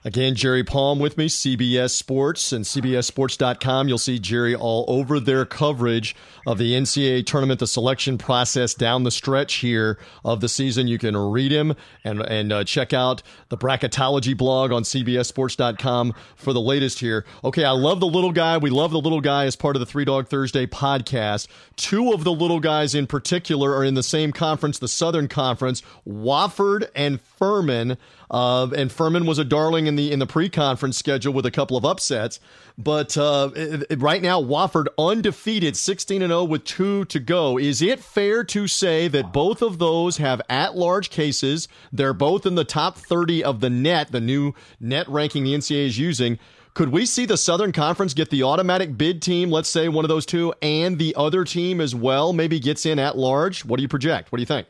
Again, Jerry Palm with me, CBS Sports and CBSSports.com. You'll see Jerry all over their coverage of the NCAA tournament, the selection process down the stretch here of the season. You can read him and and uh, check out the bracketology blog on CBSSports.com for the latest here. Okay, I love the little guy. We love the little guy as part of the Three Dog Thursday podcast. Two of the little guys in particular are in the same conference, the Southern Conference, Wofford and Furman. Uh, and Furman was a darling in the in the pre-conference schedule with a couple of upsets. But uh, right now, Wofford undefeated, 16 and 0 with two to go. Is it fair to say that both of those have at-large cases? They're both in the top 30 of the net, the new net ranking the NCAA is using. Could we see the Southern Conference get the automatic bid team, let's say one of those two, and the other team as well, maybe gets in at large? What do you project? What do you think?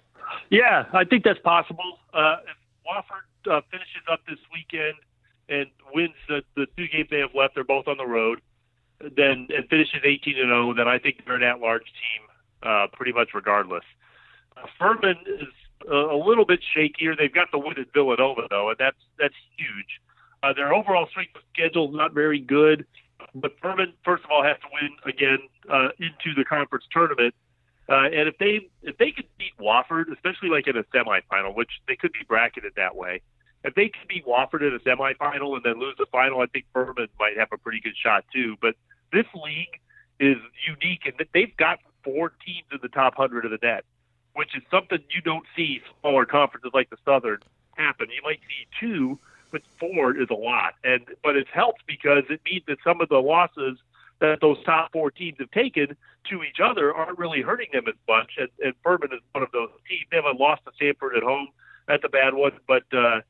Yeah, I think that's possible. Uh, if Wofford uh, finishes up this weekend and wins the, the two games they have left, they're both on the road, then and finishes 18 and 0, then I think they're an at-large team, uh, pretty much regardless. Uh, Furman is a, a little bit shakier. They've got the win at Villanova though, and that's that's huge. Uh, their overall strength of schedule is not very good, but Furman first of all has to win again uh, into the conference tournament. Uh, and if they if they could beat Wofford, especially like in a semifinal, which they could be bracketed that way, if they could beat Wofford in a semifinal and then lose the final, I think Furman might have a pretty good shot too. But this league is unique that they've got four teams in the top hundred of the net, which is something you don't see smaller conferences like the Southern happen. You might see two, but four is a lot. And but it's helped because it means that some of the losses that those top four teams have taken to each other aren't really hurting them as much. And, and Furman is one of those teams. They haven't lost to Samford at home. That's a bad one, but uh,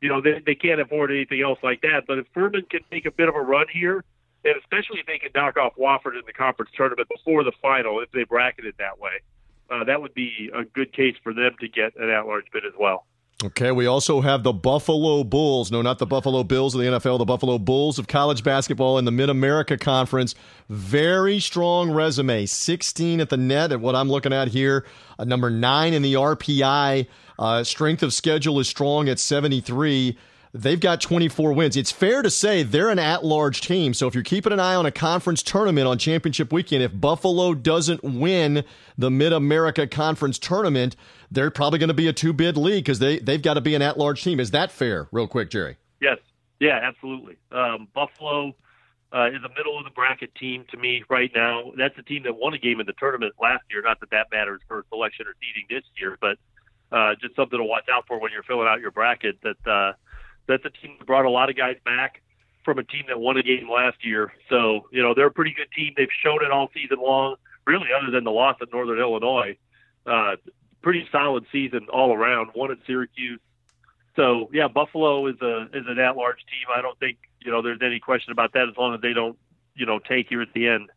you know they, they can't afford anything else like that. But if Furman can make a bit of a run here, and especially if they can knock off Wofford in the conference tournament before the final, if they bracket it that way, uh, that would be a good case for them to get an at-large bid as well. Okay, we also have the Buffalo Bulls. No, not the Buffalo Bills of the NFL, the Buffalo Bulls of college basketball in the Mid America Conference. Very strong resume. 16 at the net at what I'm looking at here. Uh, number nine in the RPI. Uh, strength of schedule is strong at 73. They've got 24 wins. It's fair to say they're an at large team. So if you're keeping an eye on a conference tournament on championship weekend, if Buffalo doesn't win the Mid America Conference tournament, they're probably going to be a two bid league because they, they've got to be an at large team. Is that fair, real quick, Jerry? Yes. Yeah, absolutely. Um, Buffalo uh, is a middle of the bracket team to me right now. That's a team that won a game in the tournament last year. Not that that matters for selection or seeding this year, but uh, just something to watch out for when you're filling out your bracket. That uh, that's a team that brought a lot of guys back from a team that won a game last year. So, you know, they're a pretty good team. They've shown it all season long, really, other than the loss at Northern Illinois. Uh, pretty solid season all around. Won at Syracuse. So, yeah, Buffalo is a is an at large team. I don't think you know there's any question about that as long as they don't you know take here at the end.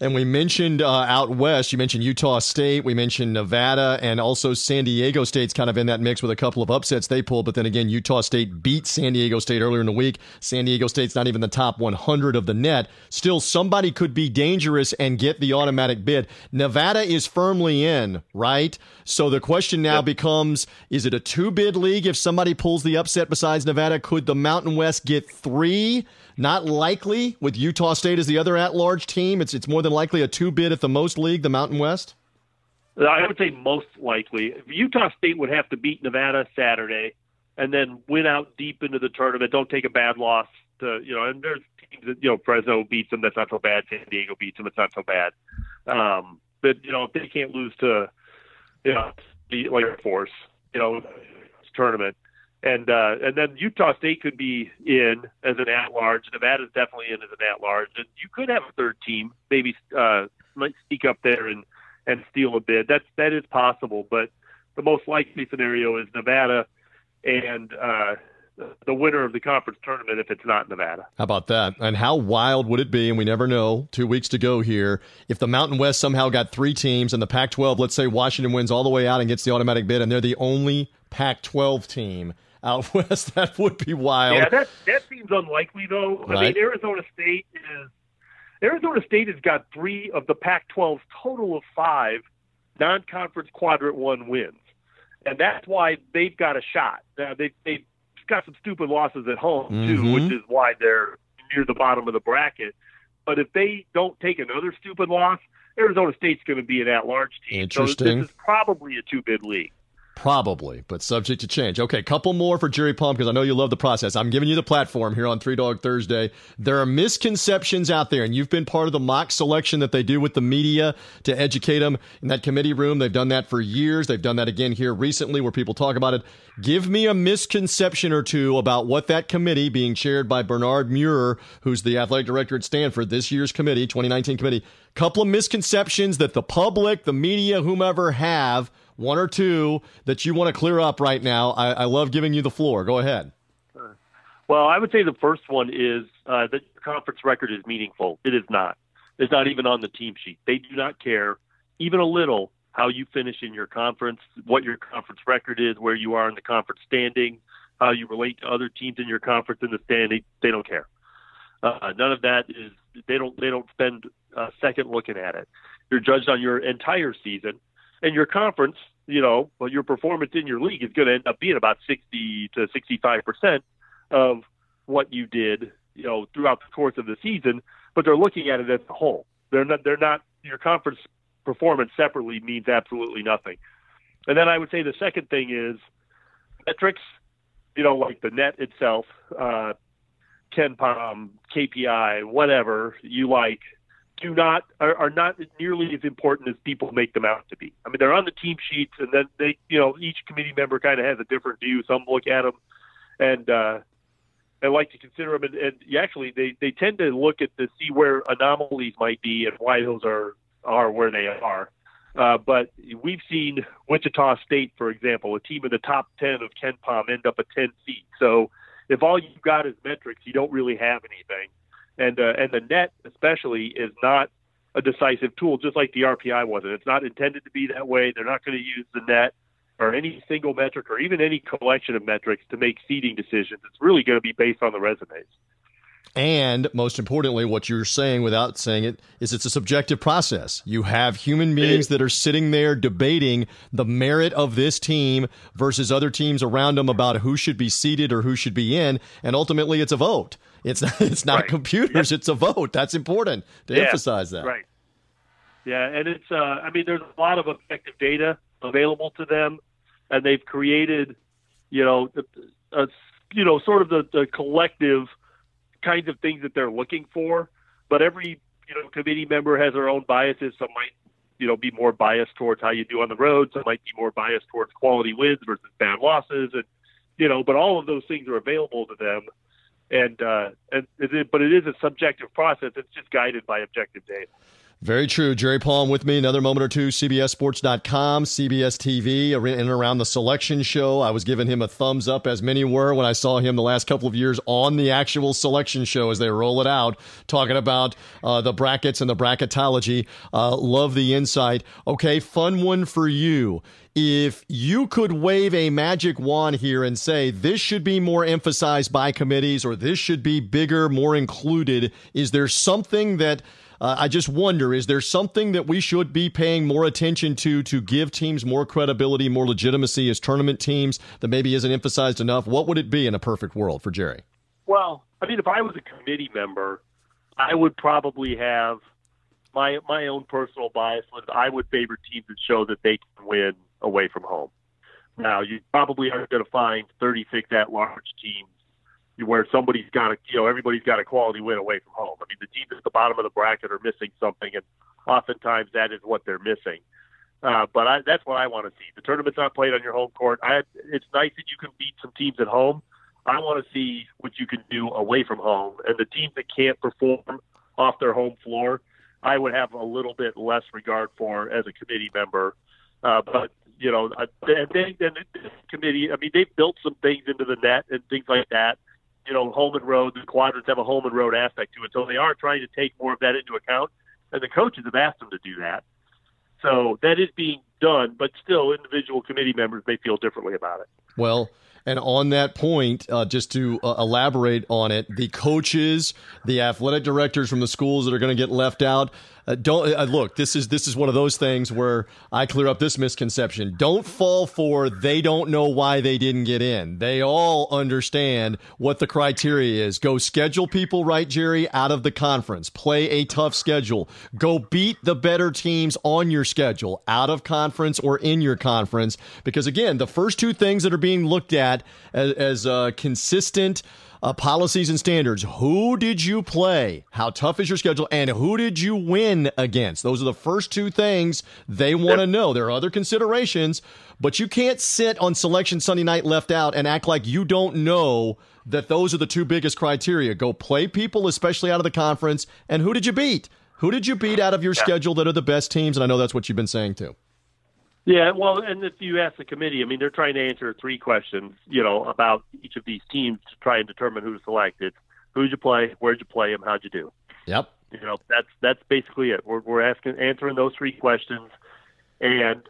And we mentioned uh, out west, you mentioned Utah State, we mentioned Nevada, and also San Diego State's kind of in that mix with a couple of upsets they pulled. But then again, Utah State beat San Diego State earlier in the week. San Diego State's not even the top 100 of the net. Still, somebody could be dangerous and get the automatic bid. Nevada is firmly in, right? So the question now yep. becomes is it a two bid league? If somebody pulls the upset besides Nevada, could the Mountain West get three? Not likely with Utah State as the other at large team. It's, it's more than likely a two bid at the most league, the Mountain West. I would say most likely. Utah State would have to beat Nevada Saturday and then win out deep into the tournament. Don't take a bad loss to, you know, and there's teams that, you know, Fresno beats them. That's not so bad. San Diego beats them. It's not so bad. Um, but, you know, if they can't lose to, you know, the like Force, you know, tournament, and uh, and then Utah State could be in as an at-large. Nevada's definitely in as an at-large, and you could have a third team maybe uh, might sneak up there and and steal a bid. That's that is possible, but the most likely scenario is Nevada and uh, the winner of the conference tournament if it's not Nevada. How about that? And how wild would it be? And we never know. Two weeks to go here. If the Mountain West somehow got three teams and the Pac 12, let's say Washington wins all the way out and gets the automatic bid, and they're the only Pac 12 team out west. That would be wild. Yeah, that that seems unlikely though. Right. I mean, Arizona State is Arizona State has got three of the Pac-12's total of five non-conference quadrant one wins, and that's why they've got a shot. Now they they've got some stupid losses at home too, mm-hmm. which is why they're near the bottom of the bracket. But if they don't take another stupid loss, Arizona State's going to be an at-large team. Interesting. So this is probably a two-bid league. Probably, but subject to change. Okay, couple more for Jerry Palm because I know you love the process. I'm giving you the platform here on Three Dog Thursday. There are misconceptions out there, and you've been part of the mock selection that they do with the media to educate them in that committee room. They've done that for years. They've done that again here recently where people talk about it. Give me a misconception or two about what that committee, being chaired by Bernard Muir, who's the athletic director at Stanford, this year's committee, 2019 committee, couple of misconceptions that the public, the media, whomever have – one or two that you want to clear up right now. I, I love giving you the floor. Go ahead. Well, I would say the first one is uh, that your conference record is meaningful. It is not. It's not even on the team sheet. They do not care even a little how you finish in your conference, what your conference record is, where you are in the conference standing, how you relate to other teams in your conference in the standing. They don't care. Uh, none of that is. They don't. They don't spend a second looking at it. You're judged on your entire season, and your conference, you know, well, your performance in your league is going to end up being about 60 to 65 percent of what you did, you know, throughout the course of the season. But they're looking at it as a whole. They're not. They're not. Your conference performance separately means absolutely nothing. And then I would say the second thing is metrics. You know, like the net itself, uh, KenPom, KPI, whatever you like do not are, are not nearly as important as people make them out to be. I mean, they're on the team sheets, and then they, you know, each committee member kind of has a different view. Some look at them and uh, and like to consider them, and, and actually they they tend to look at to see where anomalies might be and why those are are where they are. Uh, but we've seen Wichita State, for example, a team in the top 10 of KenPom end up a 10 seed. So if all you've got is metrics, you don't really have anything and uh, and the net especially is not a decisive tool, just like the RPI wasn't. It's not intended to be that way. They're not going to use the net or any single metric or even any collection of metrics to make seeding decisions. It's really going to be based on the resumes. And most importantly, what you're saying without saying it is it's a subjective process. You have human beings that are sitting there debating the merit of this team versus other teams around them about who should be seeded or who should be in. And ultimately, it's a vote. It's not, it's not right. computers. It's a vote. That's important to yeah, emphasize that. Right. Yeah, and it's. Uh, I mean, there's a lot of objective data available to them, and they've created, you know, a, a you know, sort of the, the collective kinds of things that they're looking for. But every you know committee member has their own biases. Some might you know be more biased towards how you do on the road. Some might be more biased towards quality wins versus bad losses, and you know. But all of those things are available to them and uh, and but it is a subjective process. It's just guided by objective data. Very true. Jerry Palm with me. Another moment or two. CBSSports.com, CBS TV, in and around the selection show. I was giving him a thumbs up, as many were when I saw him the last couple of years on the actual selection show as they roll it out, talking about uh, the brackets and the bracketology. Uh, love the insight. Okay, fun one for you. If you could wave a magic wand here and say this should be more emphasized by committees or this should be bigger, more included, is there something that uh, I just wonder is there something that we should be paying more attention to to give teams more credibility, more legitimacy as tournament teams that maybe isn't emphasized enough? What would it be in a perfect world for Jerry? Well, I mean, if I was a committee member, I would probably have my my own personal bias was I would favor teams that show that they can win away from home. Now, you probably aren't going to find 36 at large teams where somebody's got a, you know, everybody's got a quality win away from home. I mean, the teams at the bottom of the bracket are missing something, and oftentimes that is what they're missing. Uh, but I, that's what I want to see. The tournament's not played on your home court. I, it's nice that you can beat some teams at home. I want to see what you can do away from home, and the teams that can't perform off their home floor, I would have a little bit less regard for as a committee member. Uh, but you know, and they, and this committee, I mean, they've built some things into the net and things like that you know, home and road, the quadrants have a home and road aspect to it. So they are trying to take more of that into account. And the coaches have asked them to do that. So that is being done, but still, individual committee members may feel differently about it. Well, and on that point, uh, just to uh, elaborate on it, the coaches, the athletic directors from the schools that are going to get left out, uh, don't uh, look. This is this is one of those things where I clear up this misconception. Don't fall for they don't know why they didn't get in. They all understand what the criteria is. Go schedule people right, Jerry, out of the conference. Play a tough schedule. Go beat the better teams on your schedule, out of conference or in your conference. Because again, the first two things that are being looked at as, as uh, consistent uh, policies and standards. Who did you play? How tough is your schedule? And who did you win against? Those are the first two things they want to yep. know. There are other considerations, but you can't sit on selection Sunday night left out and act like you don't know that those are the two biggest criteria. Go play people, especially out of the conference. And who did you beat? Who did you beat out of your yeah. schedule that are the best teams? And I know that's what you've been saying too. Yeah, well, and if you ask the committee, I mean, they're trying to answer three questions, you know, about each of these teams to try and determine who to select. selected. Who'd you play? Where'd you play them? How'd you do? Yep. You know, that's that's basically it. We're we're asking answering those three questions, and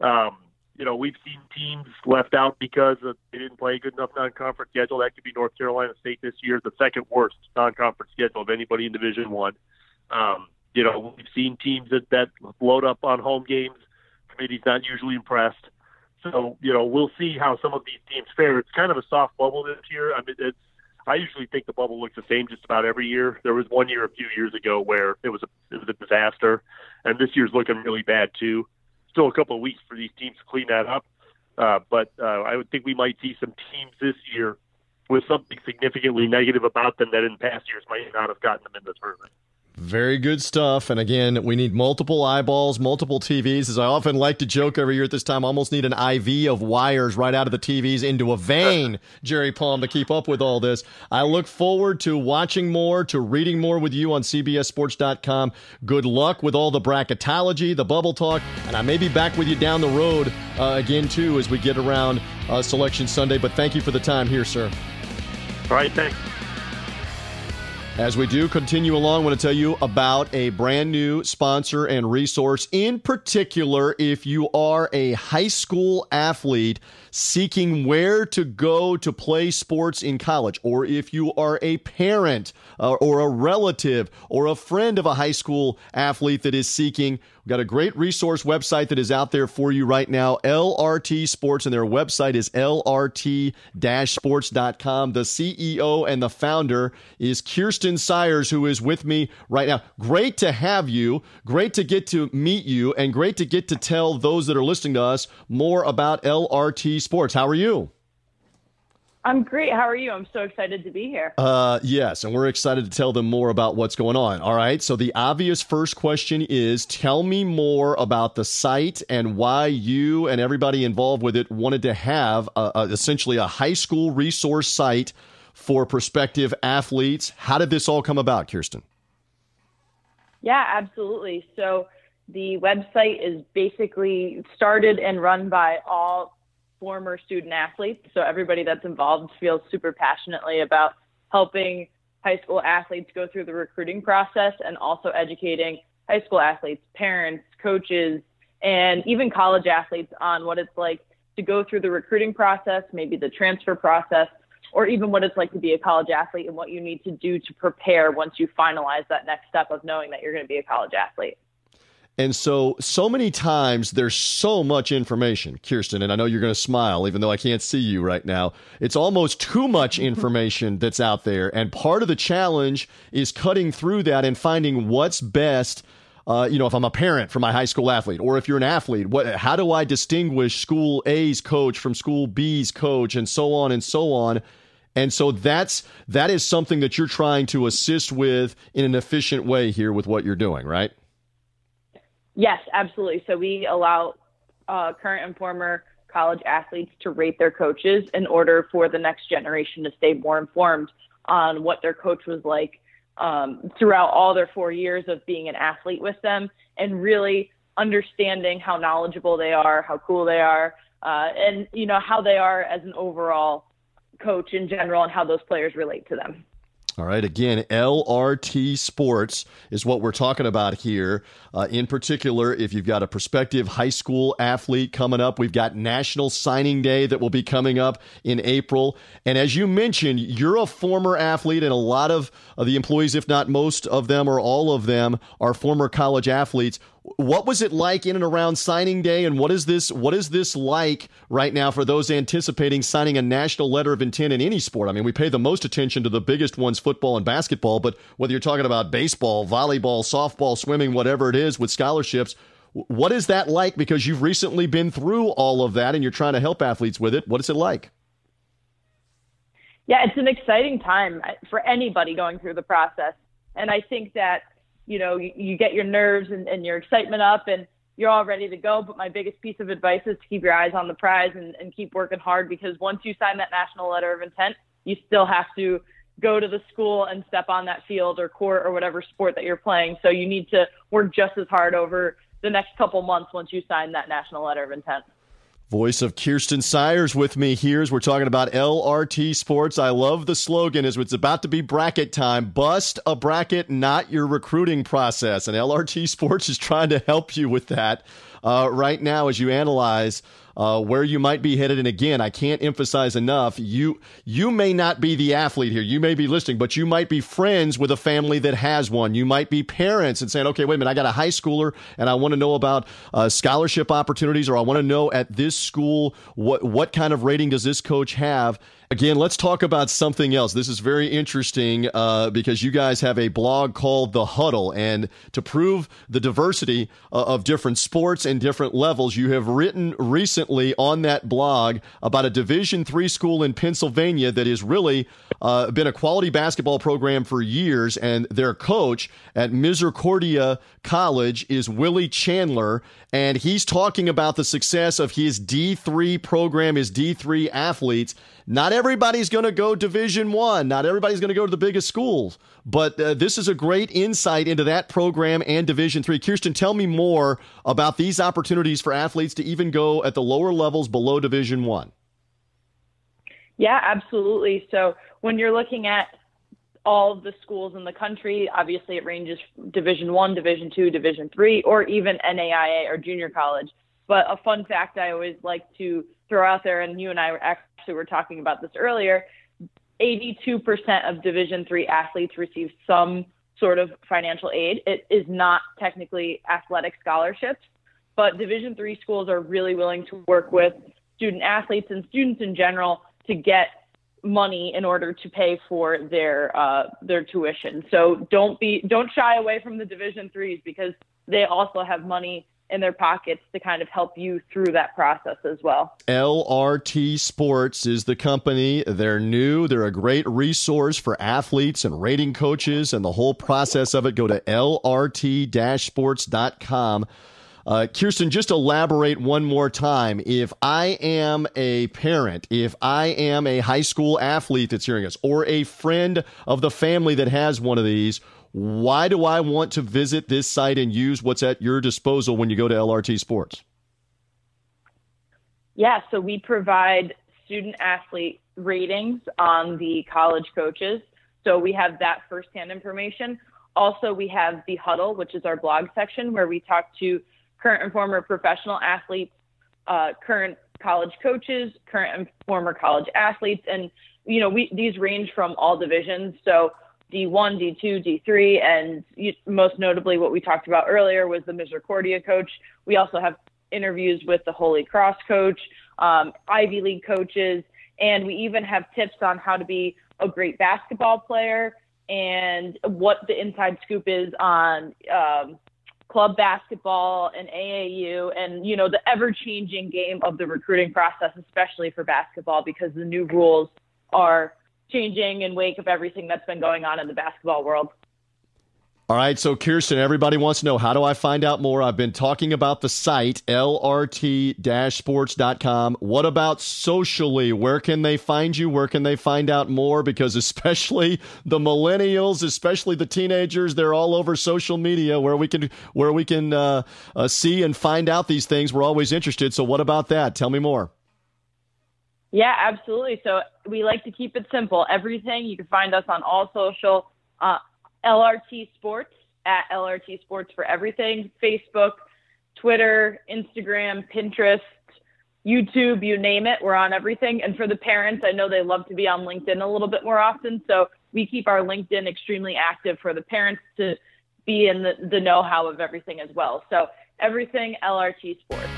um, you know, we've seen teams left out because of, they didn't play a good enough non-conference schedule. That could be North Carolina State this year, the second worst non-conference schedule of anybody in Division One. Um, you know, we've seen teams that that load up on home games committee's not usually impressed. So, you know, we'll see how some of these teams fare. It's kind of a soft bubble this year. I mean, it's, I usually think the bubble looks the same just about every year. There was one year a few years ago where it was a, it was a disaster, and this year's looking really bad too. Still a couple of weeks for these teams to clean that up, uh, but uh, I would think we might see some teams this year with something significantly negative about them that in past years might not have gotten them in the tournament. Very good stuff. And again, we need multiple eyeballs, multiple TVs. As I often like to joke every year at this time, almost need an IV of wires right out of the TVs into a vein, Jerry Palm, to keep up with all this. I look forward to watching more, to reading more with you on CBSSports.com. Good luck with all the bracketology, the bubble talk, and I may be back with you down the road uh, again, too, as we get around uh, Selection Sunday. But thank you for the time here, sir. All right, thanks. As we do continue along, I want to tell you about a brand new sponsor and resource. In particular, if you are a high school athlete seeking where to go to play sports in college, or if you are a parent uh, or a relative or a friend of a high school athlete that is seeking We've got a great resource website that is out there for you right now, LRT Sports, and their website is lrt-sports.com. The CEO and the founder is Kirsten Sires, who is with me right now. Great to have you. Great to get to meet you, and great to get to tell those that are listening to us more about LRT Sports. How are you? I'm great. How are you? I'm so excited to be here. Uh, yes, and we're excited to tell them more about what's going on. All right. So the obvious first question is: Tell me more about the site and why you and everybody involved with it wanted to have a, a, essentially a high school resource site for prospective athletes. How did this all come about, Kirsten? Yeah, absolutely. So the website is basically started and run by all former student athletes. So everybody that's involved feels super passionately about helping high school athletes go through the recruiting process and also educating high school athletes, parents, coaches, and even college athletes on what it's like to go through the recruiting process, maybe the transfer process, or even what it's like to be a college athlete and what you need to do to prepare once you finalize that next step of knowing that you're going to be a college athlete. And so, so many times there's so much information, Kirsten, and I know you're going to smile even though I can't see you right now. It's almost too much information that's out there. And part of the challenge is cutting through that and finding what's best. Uh, you know, if I'm a parent for my high school athlete, or if you're an athlete, what, how do I distinguish school A's coach from school B's coach, and so on and so on. And so that's that is something that you're trying to assist with in an efficient way here with what you're doing, right? Yes, absolutely. So we allow uh, current and former college athletes to rate their coaches in order for the next generation to stay more informed on what their coach was like um, throughout all their four years of being an athlete with them and really understanding how knowledgeable they are, how cool they are, uh, and you know how they are as an overall coach in general and how those players relate to them. All right. Again, LRT Sports is what we're talking about here. Uh, in particular, if you've got a prospective high school athlete coming up, we've got National Signing Day that will be coming up in April. And as you mentioned, you're a former athlete, and a lot of, of the employees, if not most of them or all of them, are former college athletes. What was it like in and around signing day, and what is this? What is this like right now for those anticipating signing a national letter of intent in any sport? I mean, we pay the most attention to the biggest ones, football and basketball, but whether you're talking about baseball, volleyball, softball, swimming, whatever it is, with scholarships, what is that like? Because you've recently been through all of that, and you're trying to help athletes with it. What is it like? Yeah, it's an exciting time uh, for anybody going through the process, and I think that you know, you, you get your nerves and, and your excitement up and you're all ready to go. But my biggest piece of advice is to keep your eyes on the prize and, and keep working hard because once you sign that national letter of intent, you still have to go to the school and step on that field or court or whatever sport that you're playing. So you need to work just as hard over the next couple months once you sign that national letter of intent. Voice of Kirsten Sires with me here as we're talking about LRT Sports. I love the slogan as it's about to be bracket time. Bust a bracket, not your recruiting process. And LRT Sports is trying to help you with that uh, right now as you analyze uh, where you might be headed. And again, I can't emphasize enough. You you may not be the athlete here. You may be listening, but you might be friends with a family that has one. You might be parents and saying, okay, wait a minute, I got a high schooler and I want to know about uh, scholarship opportunities, or I want to know at this school what what kind of rating does this coach have. Again, let's talk about something else. This is very interesting uh, because you guys have a blog called The Huddle. And to prove the diversity uh, of different sports and different levels, you have written recently on that blog about a Division three school in Pennsylvania that has really uh, been a quality basketball program for years. And their coach at Misericordia College is Willie Chandler. And he's talking about the success of his D3 program, his D3 athletes not everybody's going to go Division One. Not everybody's going to go to the biggest schools. But uh, this is a great insight into that program and Division Three. Kirsten, tell me more about these opportunities for athletes to even go at the lower levels below Division One. Yeah, absolutely. So when you're looking at all of the schools in the country, obviously it ranges Division One, Division Two, Division Three, or even NAIA or junior college. But a fun fact I always like to throw out there, and you and I actually were talking about this earlier. 82% of Division three athletes receive some sort of financial aid. It is not technically athletic scholarships, but Division three schools are really willing to work with student athletes and students in general to get money in order to pay for their uh, their tuition. So don't be don't shy away from the Division threes because they also have money in their pockets to kind of help you through that process as well. LRT Sports is the company. They're new. They're a great resource for athletes and rating coaches and the whole process of it. Go to lrt-sports.com. Uh, Kirsten, just elaborate one more time. If I am a parent, if I am a high school athlete that's hearing us, or a friend of the family that has one of these, why do I want to visit this site and use what's at your disposal when you go to LRT Sports? Yeah, so we provide student athlete ratings on the college coaches. So we have that firsthand information. Also, we have the huddle, which is our blog section where we talk to current and former professional athletes, uh, current college coaches, current and former college athletes, and you know we these range from all divisions. So D1, D2, D3, and you, most notably what we talked about earlier was the Misericordia coach. We also have interviews with the Holy Cross coach, um, Ivy League coaches, and we even have tips on how to be a great basketball player and what the inside scoop is on um, club basketball and AAU and you know the ever changing game of the recruiting process especially for basketball because the new rules are changing in wake of everything that's been going on in the basketball world. All right, so Kirsten, everybody wants to know how do I find out more? I've been talking about the site, lrt sports.com. What about socially? Where can they find you? Where can they find out more? Because especially the millennials, especially the teenagers, they're all over social media where we can where we can uh, uh, see and find out these things. We're always interested. So what about that? Tell me more. Yeah, absolutely. So we like to keep it simple. Everything you can find us on all social. Uh, LRT Sports at LRT Sports for everything Facebook, Twitter, Instagram, Pinterest, YouTube, you name it. We're on everything. And for the parents, I know they love to be on LinkedIn a little bit more often. So we keep our LinkedIn extremely active for the parents to be in the, the know how of everything as well. So everything LRT Sports.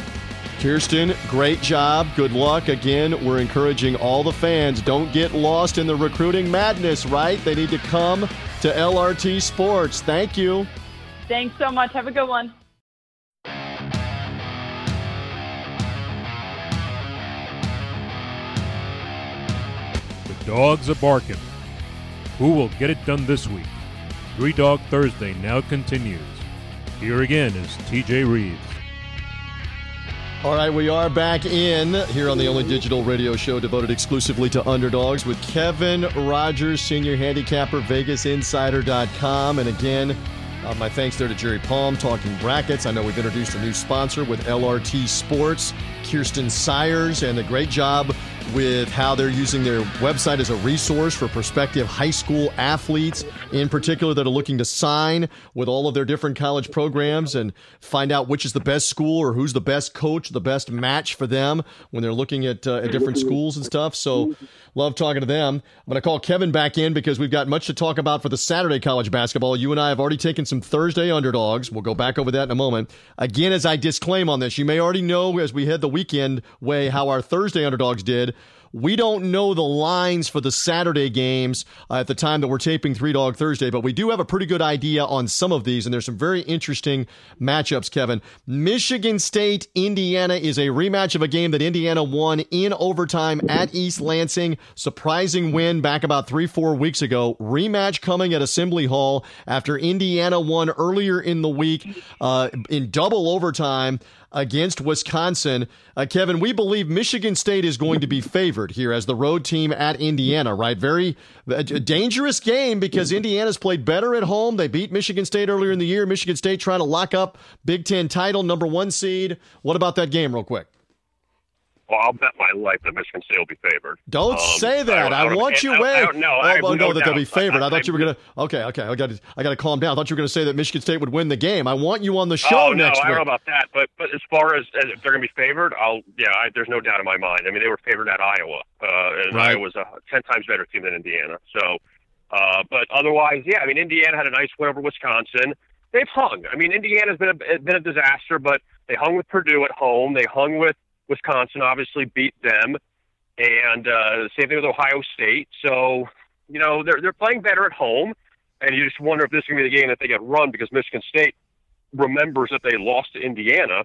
Kirsten, great job. Good luck. Again, we're encouraging all the fans don't get lost in the recruiting madness, right? They need to come to LRT Sports. Thank you. Thanks so much. Have a good one. The dogs are barking. Who will get it done this week? Three Dog Thursday now continues. Here again is TJ Reeves. All right, we are back in here on the only digital radio show devoted exclusively to underdogs with Kevin Rogers, senior handicapper, VegasInsider.com. And again, uh, my thanks there to Jerry Palm, Talking Brackets. I know we've introduced a new sponsor with LRT Sports, Kirsten Sires, and a great job with how they're using their website as a resource for prospective high school athletes, in particular, that are looking to sign with all of their different college programs and find out which is the best school or who's the best coach, the best match for them when they're looking at, uh, at different schools and stuff. So, love talking to them. I'm going to call Kevin back in because we've got much to talk about for the Saturday college basketball. You and I have already taken some Thursday underdogs. We'll go back over that in a moment. Again, as I disclaim on this, you may already know as we head the weekend way how our Thursday underdogs did. We don't know the lines for the Saturday games uh, at the time that we're taping Three Dog Thursday, but we do have a pretty good idea on some of these, and there's some very interesting matchups, Kevin. Michigan State, Indiana is a rematch of a game that Indiana won in overtime at East Lansing. Surprising win back about three, four weeks ago. Rematch coming at Assembly Hall after Indiana won earlier in the week uh, in double overtime against Wisconsin. Uh, Kevin, we believe Michigan State is going to be favored here as the road team at Indiana, right? Very a dangerous game because Indiana's played better at home. They beat Michigan State earlier in the year. Michigan State trying to lock up Big Ten title, number one seed. What about that game, real quick? Well, I'll bet my life that Michigan State will be favored. Don't um, say that. I, I, I want you. I, I don't know. Oh, no, no that they'll be favored. I, thought you were gonna. Okay, okay. I got to. I got to calm down. I thought you were gonna say that Michigan State would win the game. I want you on the show oh, no, next week. I don't know about that, but but as far as, as if they're gonna be favored, I'll yeah. there's no doubt in my mind. I mean, they were favored at Iowa, uh, and right. Iowa's a ten times better team than Indiana. So, uh, but otherwise, yeah. I mean, Indiana had a nice win over Wisconsin. They've hung. I mean, Indiana's been a been a disaster, but they hung with Purdue at home. They hung with Wisconsin obviously beat them, and uh, same thing with Ohio State. So you know they're they're playing better at home, and you just wonder if this is going to be the game that they get run because Michigan State remembers that they lost to Indiana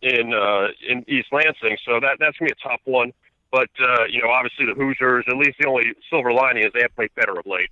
in uh, in East Lansing. So that that's going to be a tough one. But uh, you know, obviously the Hoosiers. At least the only silver lining is they have played better of late.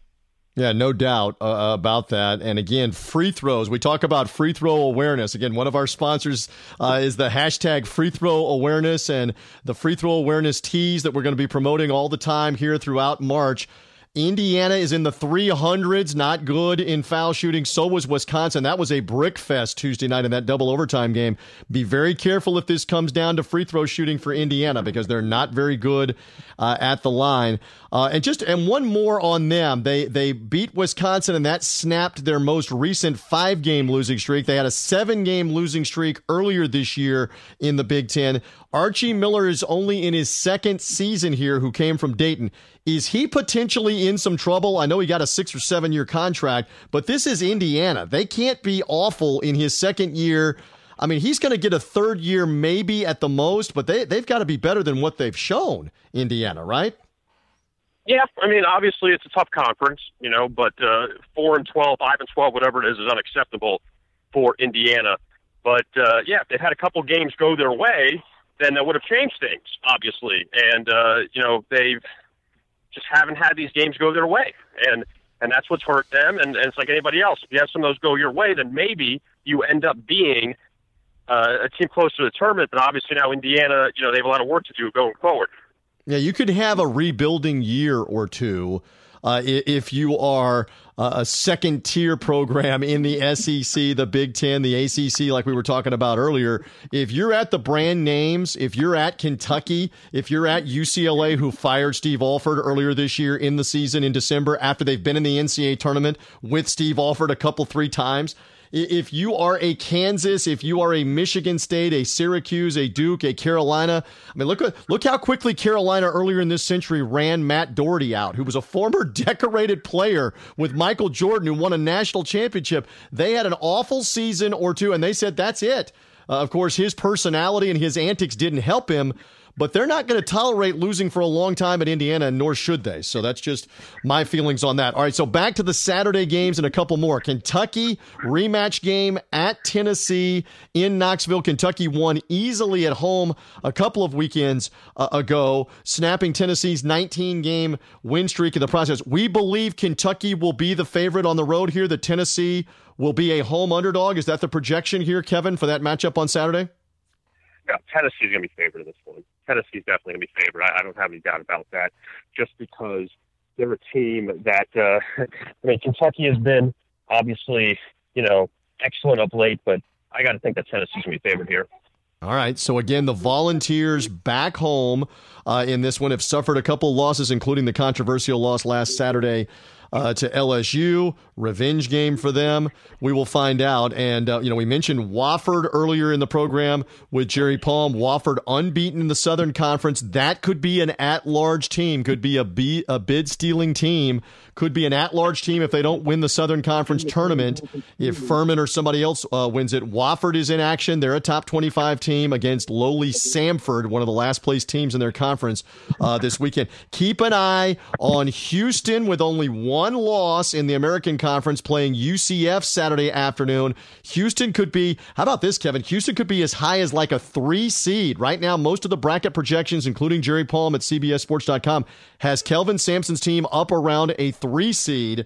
Yeah, no doubt uh, about that. And again, free throws. We talk about free throw awareness. Again, one of our sponsors uh, is the hashtag free throw awareness and the free throw awareness tees that we're going to be promoting all the time here throughout March. Indiana is in the 300s, not good in foul shooting. So was Wisconsin. That was a brick fest Tuesday night in that double overtime game. Be very careful if this comes down to free throw shooting for Indiana because they're not very good uh, at the line. Uh, and just and one more on them. They they beat Wisconsin and that snapped their most recent five game losing streak. They had a seven game losing streak earlier this year in the Big Ten. Archie Miller is only in his second season here, who came from Dayton. Is he potentially in some trouble? I know he got a six or seven year contract, but this is Indiana. They can't be awful in his second year. I mean, he's going to get a third year maybe at the most, but they, they've got to be better than what they've shown, Indiana, right? Yeah, I mean, obviously it's a tough conference, you know, but uh, four and twelve, five and twelve, whatever it is, is unacceptable for Indiana. But uh, yeah, if they've had a couple games go their way, then that would have changed things, obviously. And uh, you know, they've just haven't had these games go their way, and and that's what's hurt them. And, and it's like anybody else. If you have some of those go your way, then maybe you end up being uh, a team close to the tournament. But obviously now Indiana, you know, they have a lot of work to do going forward. Yeah, you could have a rebuilding year or two uh, if you are a second tier program in the SEC, the Big Ten, the ACC, like we were talking about earlier. If you're at the brand names, if you're at Kentucky, if you're at UCLA, who fired Steve Alford earlier this year in the season in December after they've been in the NCAA tournament with Steve Alford a couple, three times if you are a Kansas, if you are a Michigan State, a Syracuse, a Duke, a Carolina, I mean, look look how quickly Carolina earlier in this century ran Matt Doherty out, who was a former decorated player with Michael Jordan, who won a national championship. They had an awful season or two, and they said that's it. Uh, of course, his personality and his antics didn't help him but they're not going to tolerate losing for a long time at Indiana, nor should they. So that's just my feelings on that. All right, so back to the Saturday games and a couple more. Kentucky rematch game at Tennessee in Knoxville. Kentucky won easily at home a couple of weekends uh, ago, snapping Tennessee's 19 game win streak in the process. We believe Kentucky will be the favorite on the road here, that Tennessee will be a home underdog. Is that the projection here, Kevin, for that matchup on Saturday? Yeah, Tennessee's going to be favored in this one. Tennessee's definitely going to be favored. I, I don't have any doubt about that. Just because they're a team that uh, I mean, Kentucky has been obviously you know excellent up late, but I got to think that Tennessee's going to be favored here. All right. So again, the Volunteers back home uh, in this one have suffered a couple losses, including the controversial loss last Saturday uh, to LSU. Revenge game for them. We will find out. And, uh, you know, we mentioned Wofford earlier in the program with Jerry Palm. Wofford unbeaten in the Southern Conference. That could be an at large team, could be a, be- a bid stealing team, could be an at large team if they don't win the Southern Conference tournament. If Furman or somebody else uh, wins it, Wofford is in action. They're a top 25 team against lowly Samford, one of the last place teams in their conference uh, this weekend. Keep an eye on Houston with only one loss in the American Conference Conference playing UCF Saturday afternoon. Houston could be, how about this, Kevin? Houston could be as high as like a three seed. Right now, most of the bracket projections, including Jerry Palm at CBSSports.com, has Kelvin Sampson's team up around a three seed.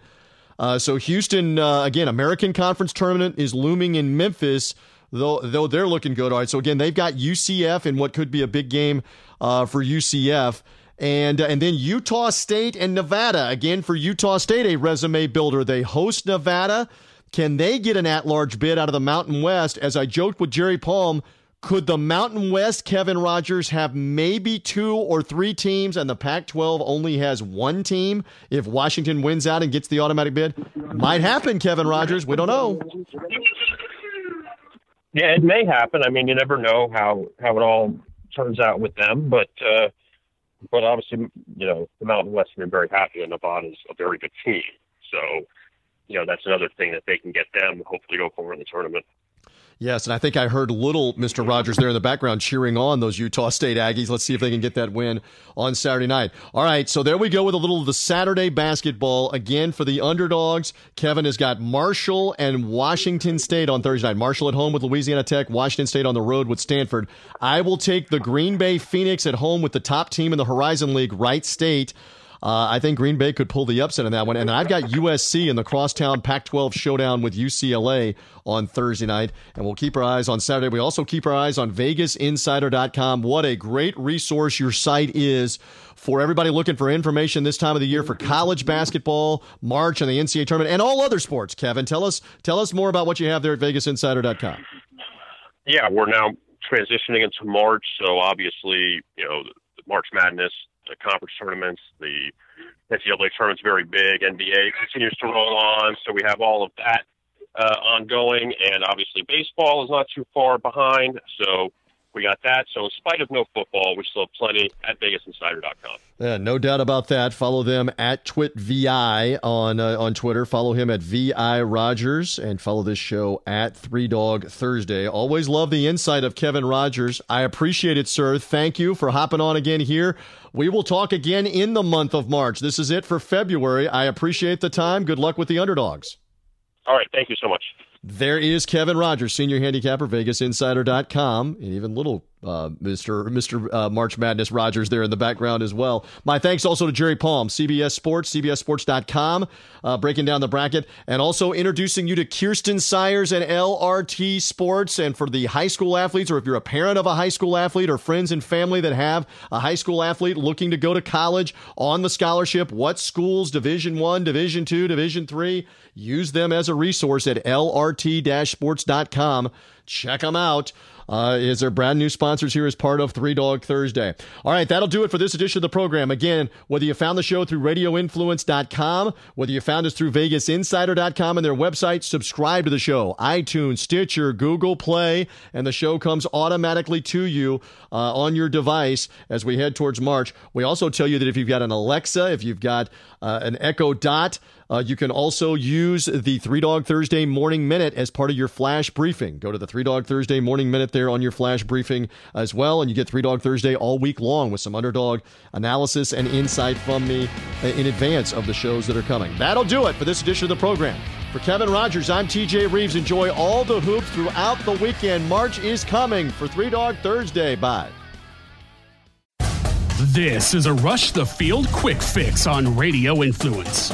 Uh, so Houston, uh, again, American Conference tournament is looming in Memphis, though though they're looking good. All right, so again, they've got UCF in what could be a big game uh, for UCF. And, uh, and then Utah State and Nevada. Again, for Utah State, a resume builder. They host Nevada. Can they get an at large bid out of the Mountain West? As I joked with Jerry Palm, could the Mountain West, Kevin Rogers, have maybe two or three teams and the Pac 12 only has one team if Washington wins out and gets the automatic bid? Might happen, Kevin Rogers. We don't know. Yeah, it may happen. I mean, you never know how, how it all turns out with them, but. Uh, but obviously, you know, the Mountain West have been very happy, and Nevada is a very good team. So, you know, that's another thing that they can get them hopefully go forward in the tournament. Yes, and I think I heard little Mr. Rogers there in the background cheering on those Utah State Aggies. Let's see if they can get that win on Saturday night. All right, so there we go with a little of the Saturday basketball. Again, for the underdogs, Kevin has got Marshall and Washington State on Thursday night. Marshall at home with Louisiana Tech, Washington State on the road with Stanford. I will take the Green Bay Phoenix at home with the top team in the Horizon League, Wright State. Uh, I think Green Bay could pull the upset in that one. And I've got USC in the crosstown Pac 12 showdown with UCLA on Thursday night. And we'll keep our eyes on Saturday. We also keep our eyes on VegasInsider.com. What a great resource your site is for everybody looking for information this time of the year for college basketball, March, and the NCAA tournament, and all other sports. Kevin, tell us tell us more about what you have there at VegasInsider.com. Yeah, we're now transitioning into March, so obviously, you know, March Madness, the conference tournaments, the NCAA tournament's very big. NBA continues to roll on, so we have all of that uh, ongoing, and obviously baseball is not too far behind. So we got that. So in spite of no football, we still have plenty at VegasInsider.com. Yeah, no doubt about that. Follow them at TwitVI on uh, on Twitter. Follow him at VI Rogers and follow this show at Three Dog Thursday. Always love the insight of Kevin Rogers. I appreciate it, sir. Thank you for hopping on again here. We will talk again in the month of March. This is it for February. I appreciate the time. Good luck with the underdogs. All right. Thank you so much. There is Kevin Rogers, senior handicapper, VegasInsider.com, and even little uh, Mr. Mr. Uh, March Madness Rogers there in the background as well. My thanks also to Jerry Palm, CBS Sports, CBSSports.com, uh, breaking down the bracket, and also introducing you to Kirsten Sires and LRT Sports. And for the high school athletes, or if you're a parent of a high school athlete or friends and family that have a high school athlete looking to go to college on the scholarship, what schools, Division One, Division Two, Division Three, use them as a resource at lrt-sports.com. Check them out uh, is our brand new sponsors here as part of Three Dog Thursday. All right, that'll do it for this edition of the program. Again, whether you found the show through radioinfluence.com, whether you found us through vegasinsider.com and their website, subscribe to the show, iTunes, Stitcher, Google Play, and the show comes automatically to you uh, on your device as we head towards March. We also tell you that if you've got an Alexa, if you've got uh, an Echo Dot, uh, you can also use the Three Dog Thursday Morning Minute as part of your flash briefing. Go to the Three Dog Thursday Morning Minute there on your flash briefing as well, and you get Three Dog Thursday all week long with some underdog analysis and insight from me uh, in advance of the shows that are coming. That'll do it for this edition of the program. For Kevin Rogers, I'm TJ Reeves. Enjoy all the hoops throughout the weekend. March is coming for Three Dog Thursday. Bye. This is a Rush the Field quick fix on Radio Influence.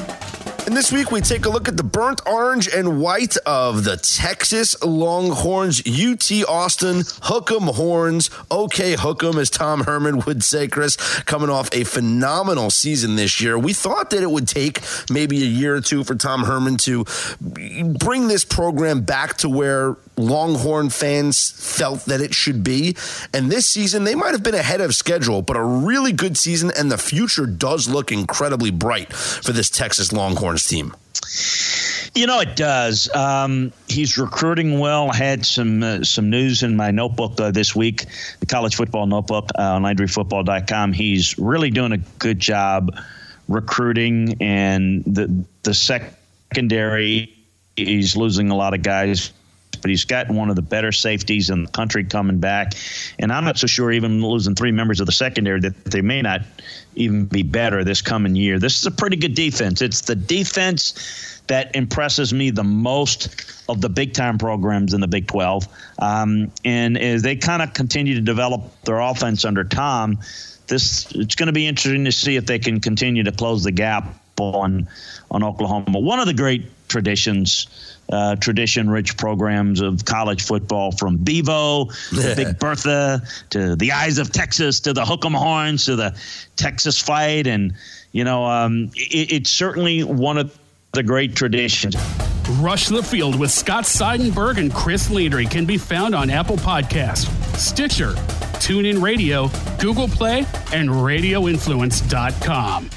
And this week we take a look at the burnt orange and white of the Texas Longhorns, UT Austin, Hook'em Horns. Okay, Hook'em, as Tom Herman would say, Chris, coming off a phenomenal season this year. We thought that it would take maybe a year or two for Tom Herman to bring this program back to where Longhorn fans felt that it should be. And this season, they might have been ahead of schedule, but a really good season, and the future does look incredibly bright for this Texas Longhorns team. You know it does. Um, he's recruiting well. I had some uh, some news in my notebook uh, this week, the college football notebook uh, on LandryFootball.com. He's really doing a good job recruiting, and the the secondary. He's losing a lot of guys but he's got one of the better safeties in the country coming back. And I'm not so sure, even losing three members of the secondary, that they may not even be better this coming year. This is a pretty good defense. It's the defense that impresses me the most of the big time programs in the Big 12. Um, and as they kind of continue to develop their offense under Tom, this it's going to be interesting to see if they can continue to close the gap on on Oklahoma. One of the great traditions uh, tradition rich programs of college football from Bevo to Big Bertha to the Eyes of Texas to the Hook'em Horns to the Texas Fight. And, you know, um, it, it's certainly one of the great traditions. Rush the Field with Scott Seidenberg and Chris Landry can be found on Apple Podcast, Stitcher, TuneIn Radio, Google Play, and RadioInfluence.com.